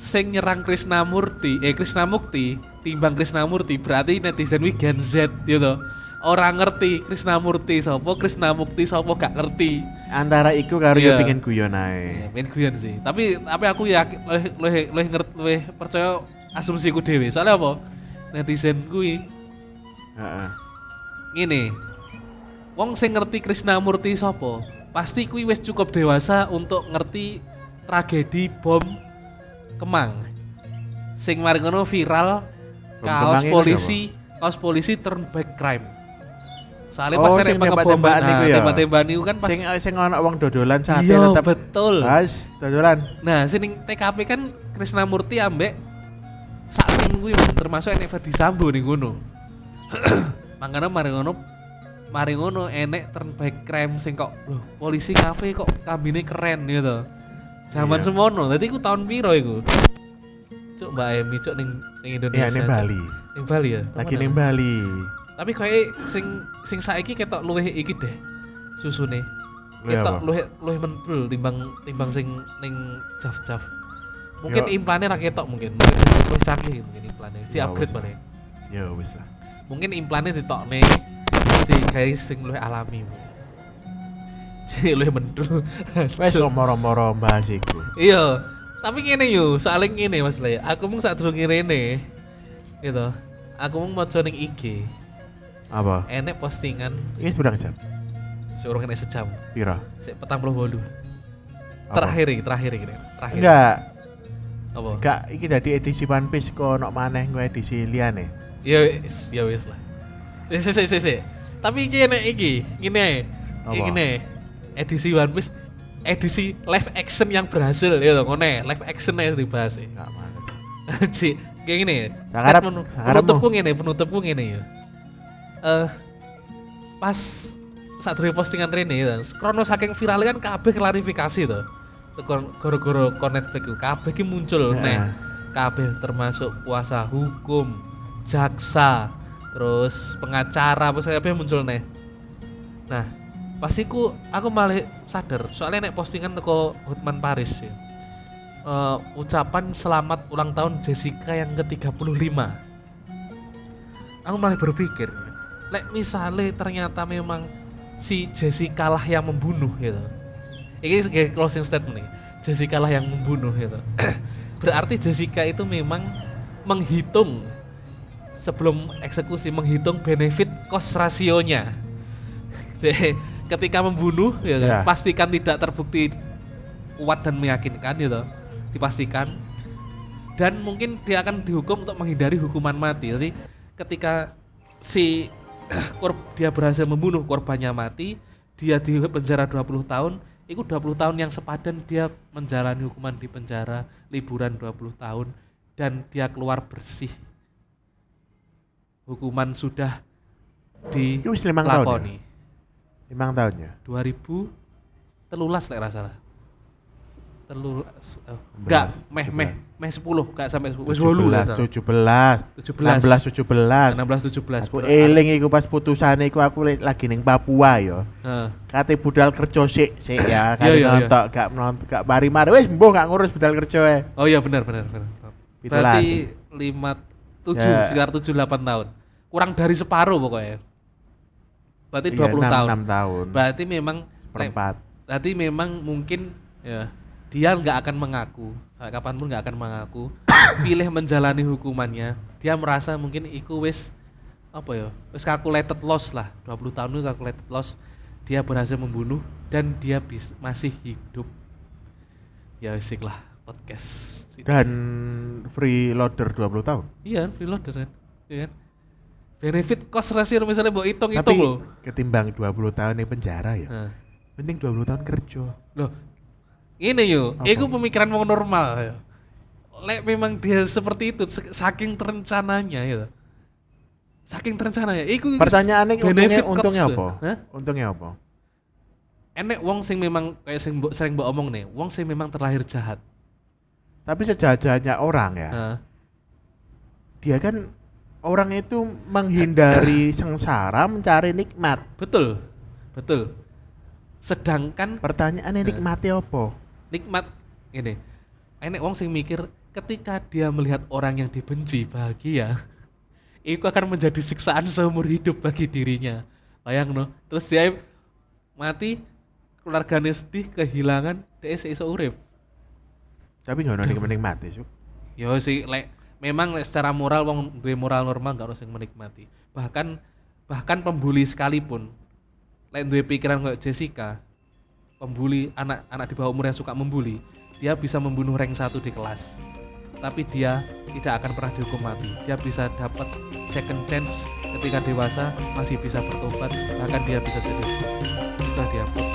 sing nyerang Krishna Murti, eh Krishna Mukti timbang Krishna Murti berarti netizen wi Gen Z yo to. Orang ngerti Krishna Murti sapa, Krishna Mukti sapa gak ngerti. Antara iku karo Iya. yo pingin guyon Ya, ae. main guyon sih. Tapi tapi aku yakin lebih lebih lebih ngerti lebih percaya asumsiku dhewe. Soalnya apa? Netizen kuwi Heeh. ngene. Wong sing ngerti Krishnamurti sapa? Pasti kuwi wis cukup dewasa untuk ngerti tragedi bom Kemang. Sing mari ngono viral Bom kaos polisi, kaos polisi turn back crime. Soalnya Oh, pas sing ada pengebom tembak-tembakan nah, ya? tembak-tembakan niku kan pas Sing sing ana wong dodolan sate Iya, tetep. betul. Mas, dodolan. Nah, sini TKP kan Krishnamurti ambek sak sing kuwi Mas, termasuk enek Ferdi Sambo ning ngono. <clears throat> Makanya mari ngono mari ngono enek turn back crime sing kok loh polisi kafe kok kambine keren gitu. Zaman Iya. semono. Dadi iku tahun piro iku? Cuk Mbak Emi cuk ning ning Indonesia. Iya ning. Bali. Ning Bali ya. Lagi ning Bali. Tapi kayak sing sing saiki ketok luwih iki deh susune. Ketok luwih luwih mentul timbang timbang sing ning jaf-jaf. Mungkin Yo. implannya ra ketok mungkin. Mungkin luwih canggih mungkin implannya. Si upgrade mana? Ya wis lah. Mungkin implannya ditokne si guys sing luwih alami. <laughs> Jadi luwih mentul. Wes kok moro-moro bahas iku. Iya. Tapi ngene yo, soalnya ngene Mas Le. Aku mung sak durunge rene. Gitu. Aku mung maca ning IG. Apa? Enek postingan Ini seberang jam. suruh kena sejam. Piro? Sik petang puluh bolu. Terakhir iki, terakhir iki. Terakhir. Enggak, Apa? enggak iki dadi edisi One Piece kok ono maneh gue edisi liyane. Ya wis, ya wis lah. Sik sik sik sik. Tapi iki enek iki, ngene ae. Iki ngene. Edisi One Piece edisi live action yang berhasil ya to ngene, live action ae dibahas e. Enggak males. <laughs> Ci, kayak gini ya. Statement sangarepmu. penutupku ngene, penutupku ngene ya. Eh pas saat dari postingan Rene ya, krono saking viral kan kabeh klarifikasi to. Tekan gara-gara kon Netflix ku kabeh ki muncul Heeh. neh. Kabeh termasuk kuasa hukum, jaksa, terus pengacara, apa kabeh muncul neh. Nah, pas iku aku malah sadar, soalnya nek postingan teko Hotman Paris ya. Eh, ucapan selamat ulang tahun Jessica yang ke-35. Aku malah berpikir, lek misalnya ternyata memang si Jessica lah yang membunuh gitu. Ini sebagai closing statement nih. Jessica lah yang membunuh gitu. <clears throat> Berarti Jessica itu memang menghitung sebelum eksekusi menghitung benefit cost rasionya. <laughs> Ketika membunuh ya kan, Ya. pastikan tidak terbukti kuat dan meyakinkan gitu. Dipastikan dan mungkin dia akan dihukum untuk menghindari hukuman mati. Jadi ketika si <clears throat> dia berhasil membunuh korbannya mati, dia di penjara 20 tahun, itu 20 tahun yang sepadan dia menjalani hukuman di penjara, liburan 20 tahun dan dia keluar bersih. Hukuman sudah Iki wis limang tahun. Ya? Limang tahun ya. 2000 telulas lek rasa telulas oh, enggak meh meh meh 10 enggak sampai 10 wis 8 lah 17, 17 17, 16, 17. 16 17 Aku eling iku pas putusane iku aku lagi ning Papua yo. Heeh. Kate budal kerja sik sik ya, Iya, <coughs> kate iya, iya. nonton gak nonton gak mari-mari wis mbuh gak ngurus budal kerja ae. oh iya benar benar benar berarti 5 7 Ya. sekitar 7 8 tahun. Kurang dari separuh pokoknya. Berarti 20 Iya, enam- tahun. enam tahun. berarti memang Perempat. berarti memang mungkin ya dia nggak akan mengaku. Sampai kapan pun nggak akan mengaku. <coughs> Pilih menjalani hukumannya. Dia merasa mungkin iku wis apa ya wis calculated loss lah. 20 tahun itu calculated loss. Dia berhasil membunuh dan dia bis, masih hidup. Ya wis lah podcast Dan freeloader 20 tahun. iya freeloader kan iya kan benefit cost ratio misalnya mau hitung Tapi hitung loh ketimbang 20 tahun di penjara ya. nah. Mending 20 tahun kerja. Loh, ini yo, itu pemikiran wong normal ya. Lek memang dia seperti itu, saking terencananya ya. Saking terencananya, iku iku Pertanyaannya untungnya, benefit untungnya apa? Hah? Untungnya apa? Enek wong sing memang kayak sing mbok- sering mbok omong nih, wong sing memang terlahir jahat. Tapi sejajarnya orang ya. Nah, Dia kan orang itu menghindari <coughs> sengsara mencari nikmat. betul. Betul. Sedangkan Pertanyaannya Nah. nikmatnya apa? nikmat ini enek wong sing mikir ketika dia melihat orang yang dibenci bahagia <laughs> itu akan menjadi siksaan seumur hidup bagi dirinya bayang no terus dia mati keluarganya sedih kehilangan dia iso urip Tapi nggak ada yang menikmati, Suk. yo sih lek memang lek secara moral wong duwe moral normal gak harus yang menikmati. Bahkan bahkan pembuli sekalipun lek duwe pikiran kayak Jessica pembuli anak anak di bawah umur yang suka membuli dia bisa membunuh rank satu di kelas. Tapi dia tidak akan pernah dihukum mati. Dia bisa dapat second chance ketika dewasa masih bisa bertobat bahkan dia bisa jadi itulah dia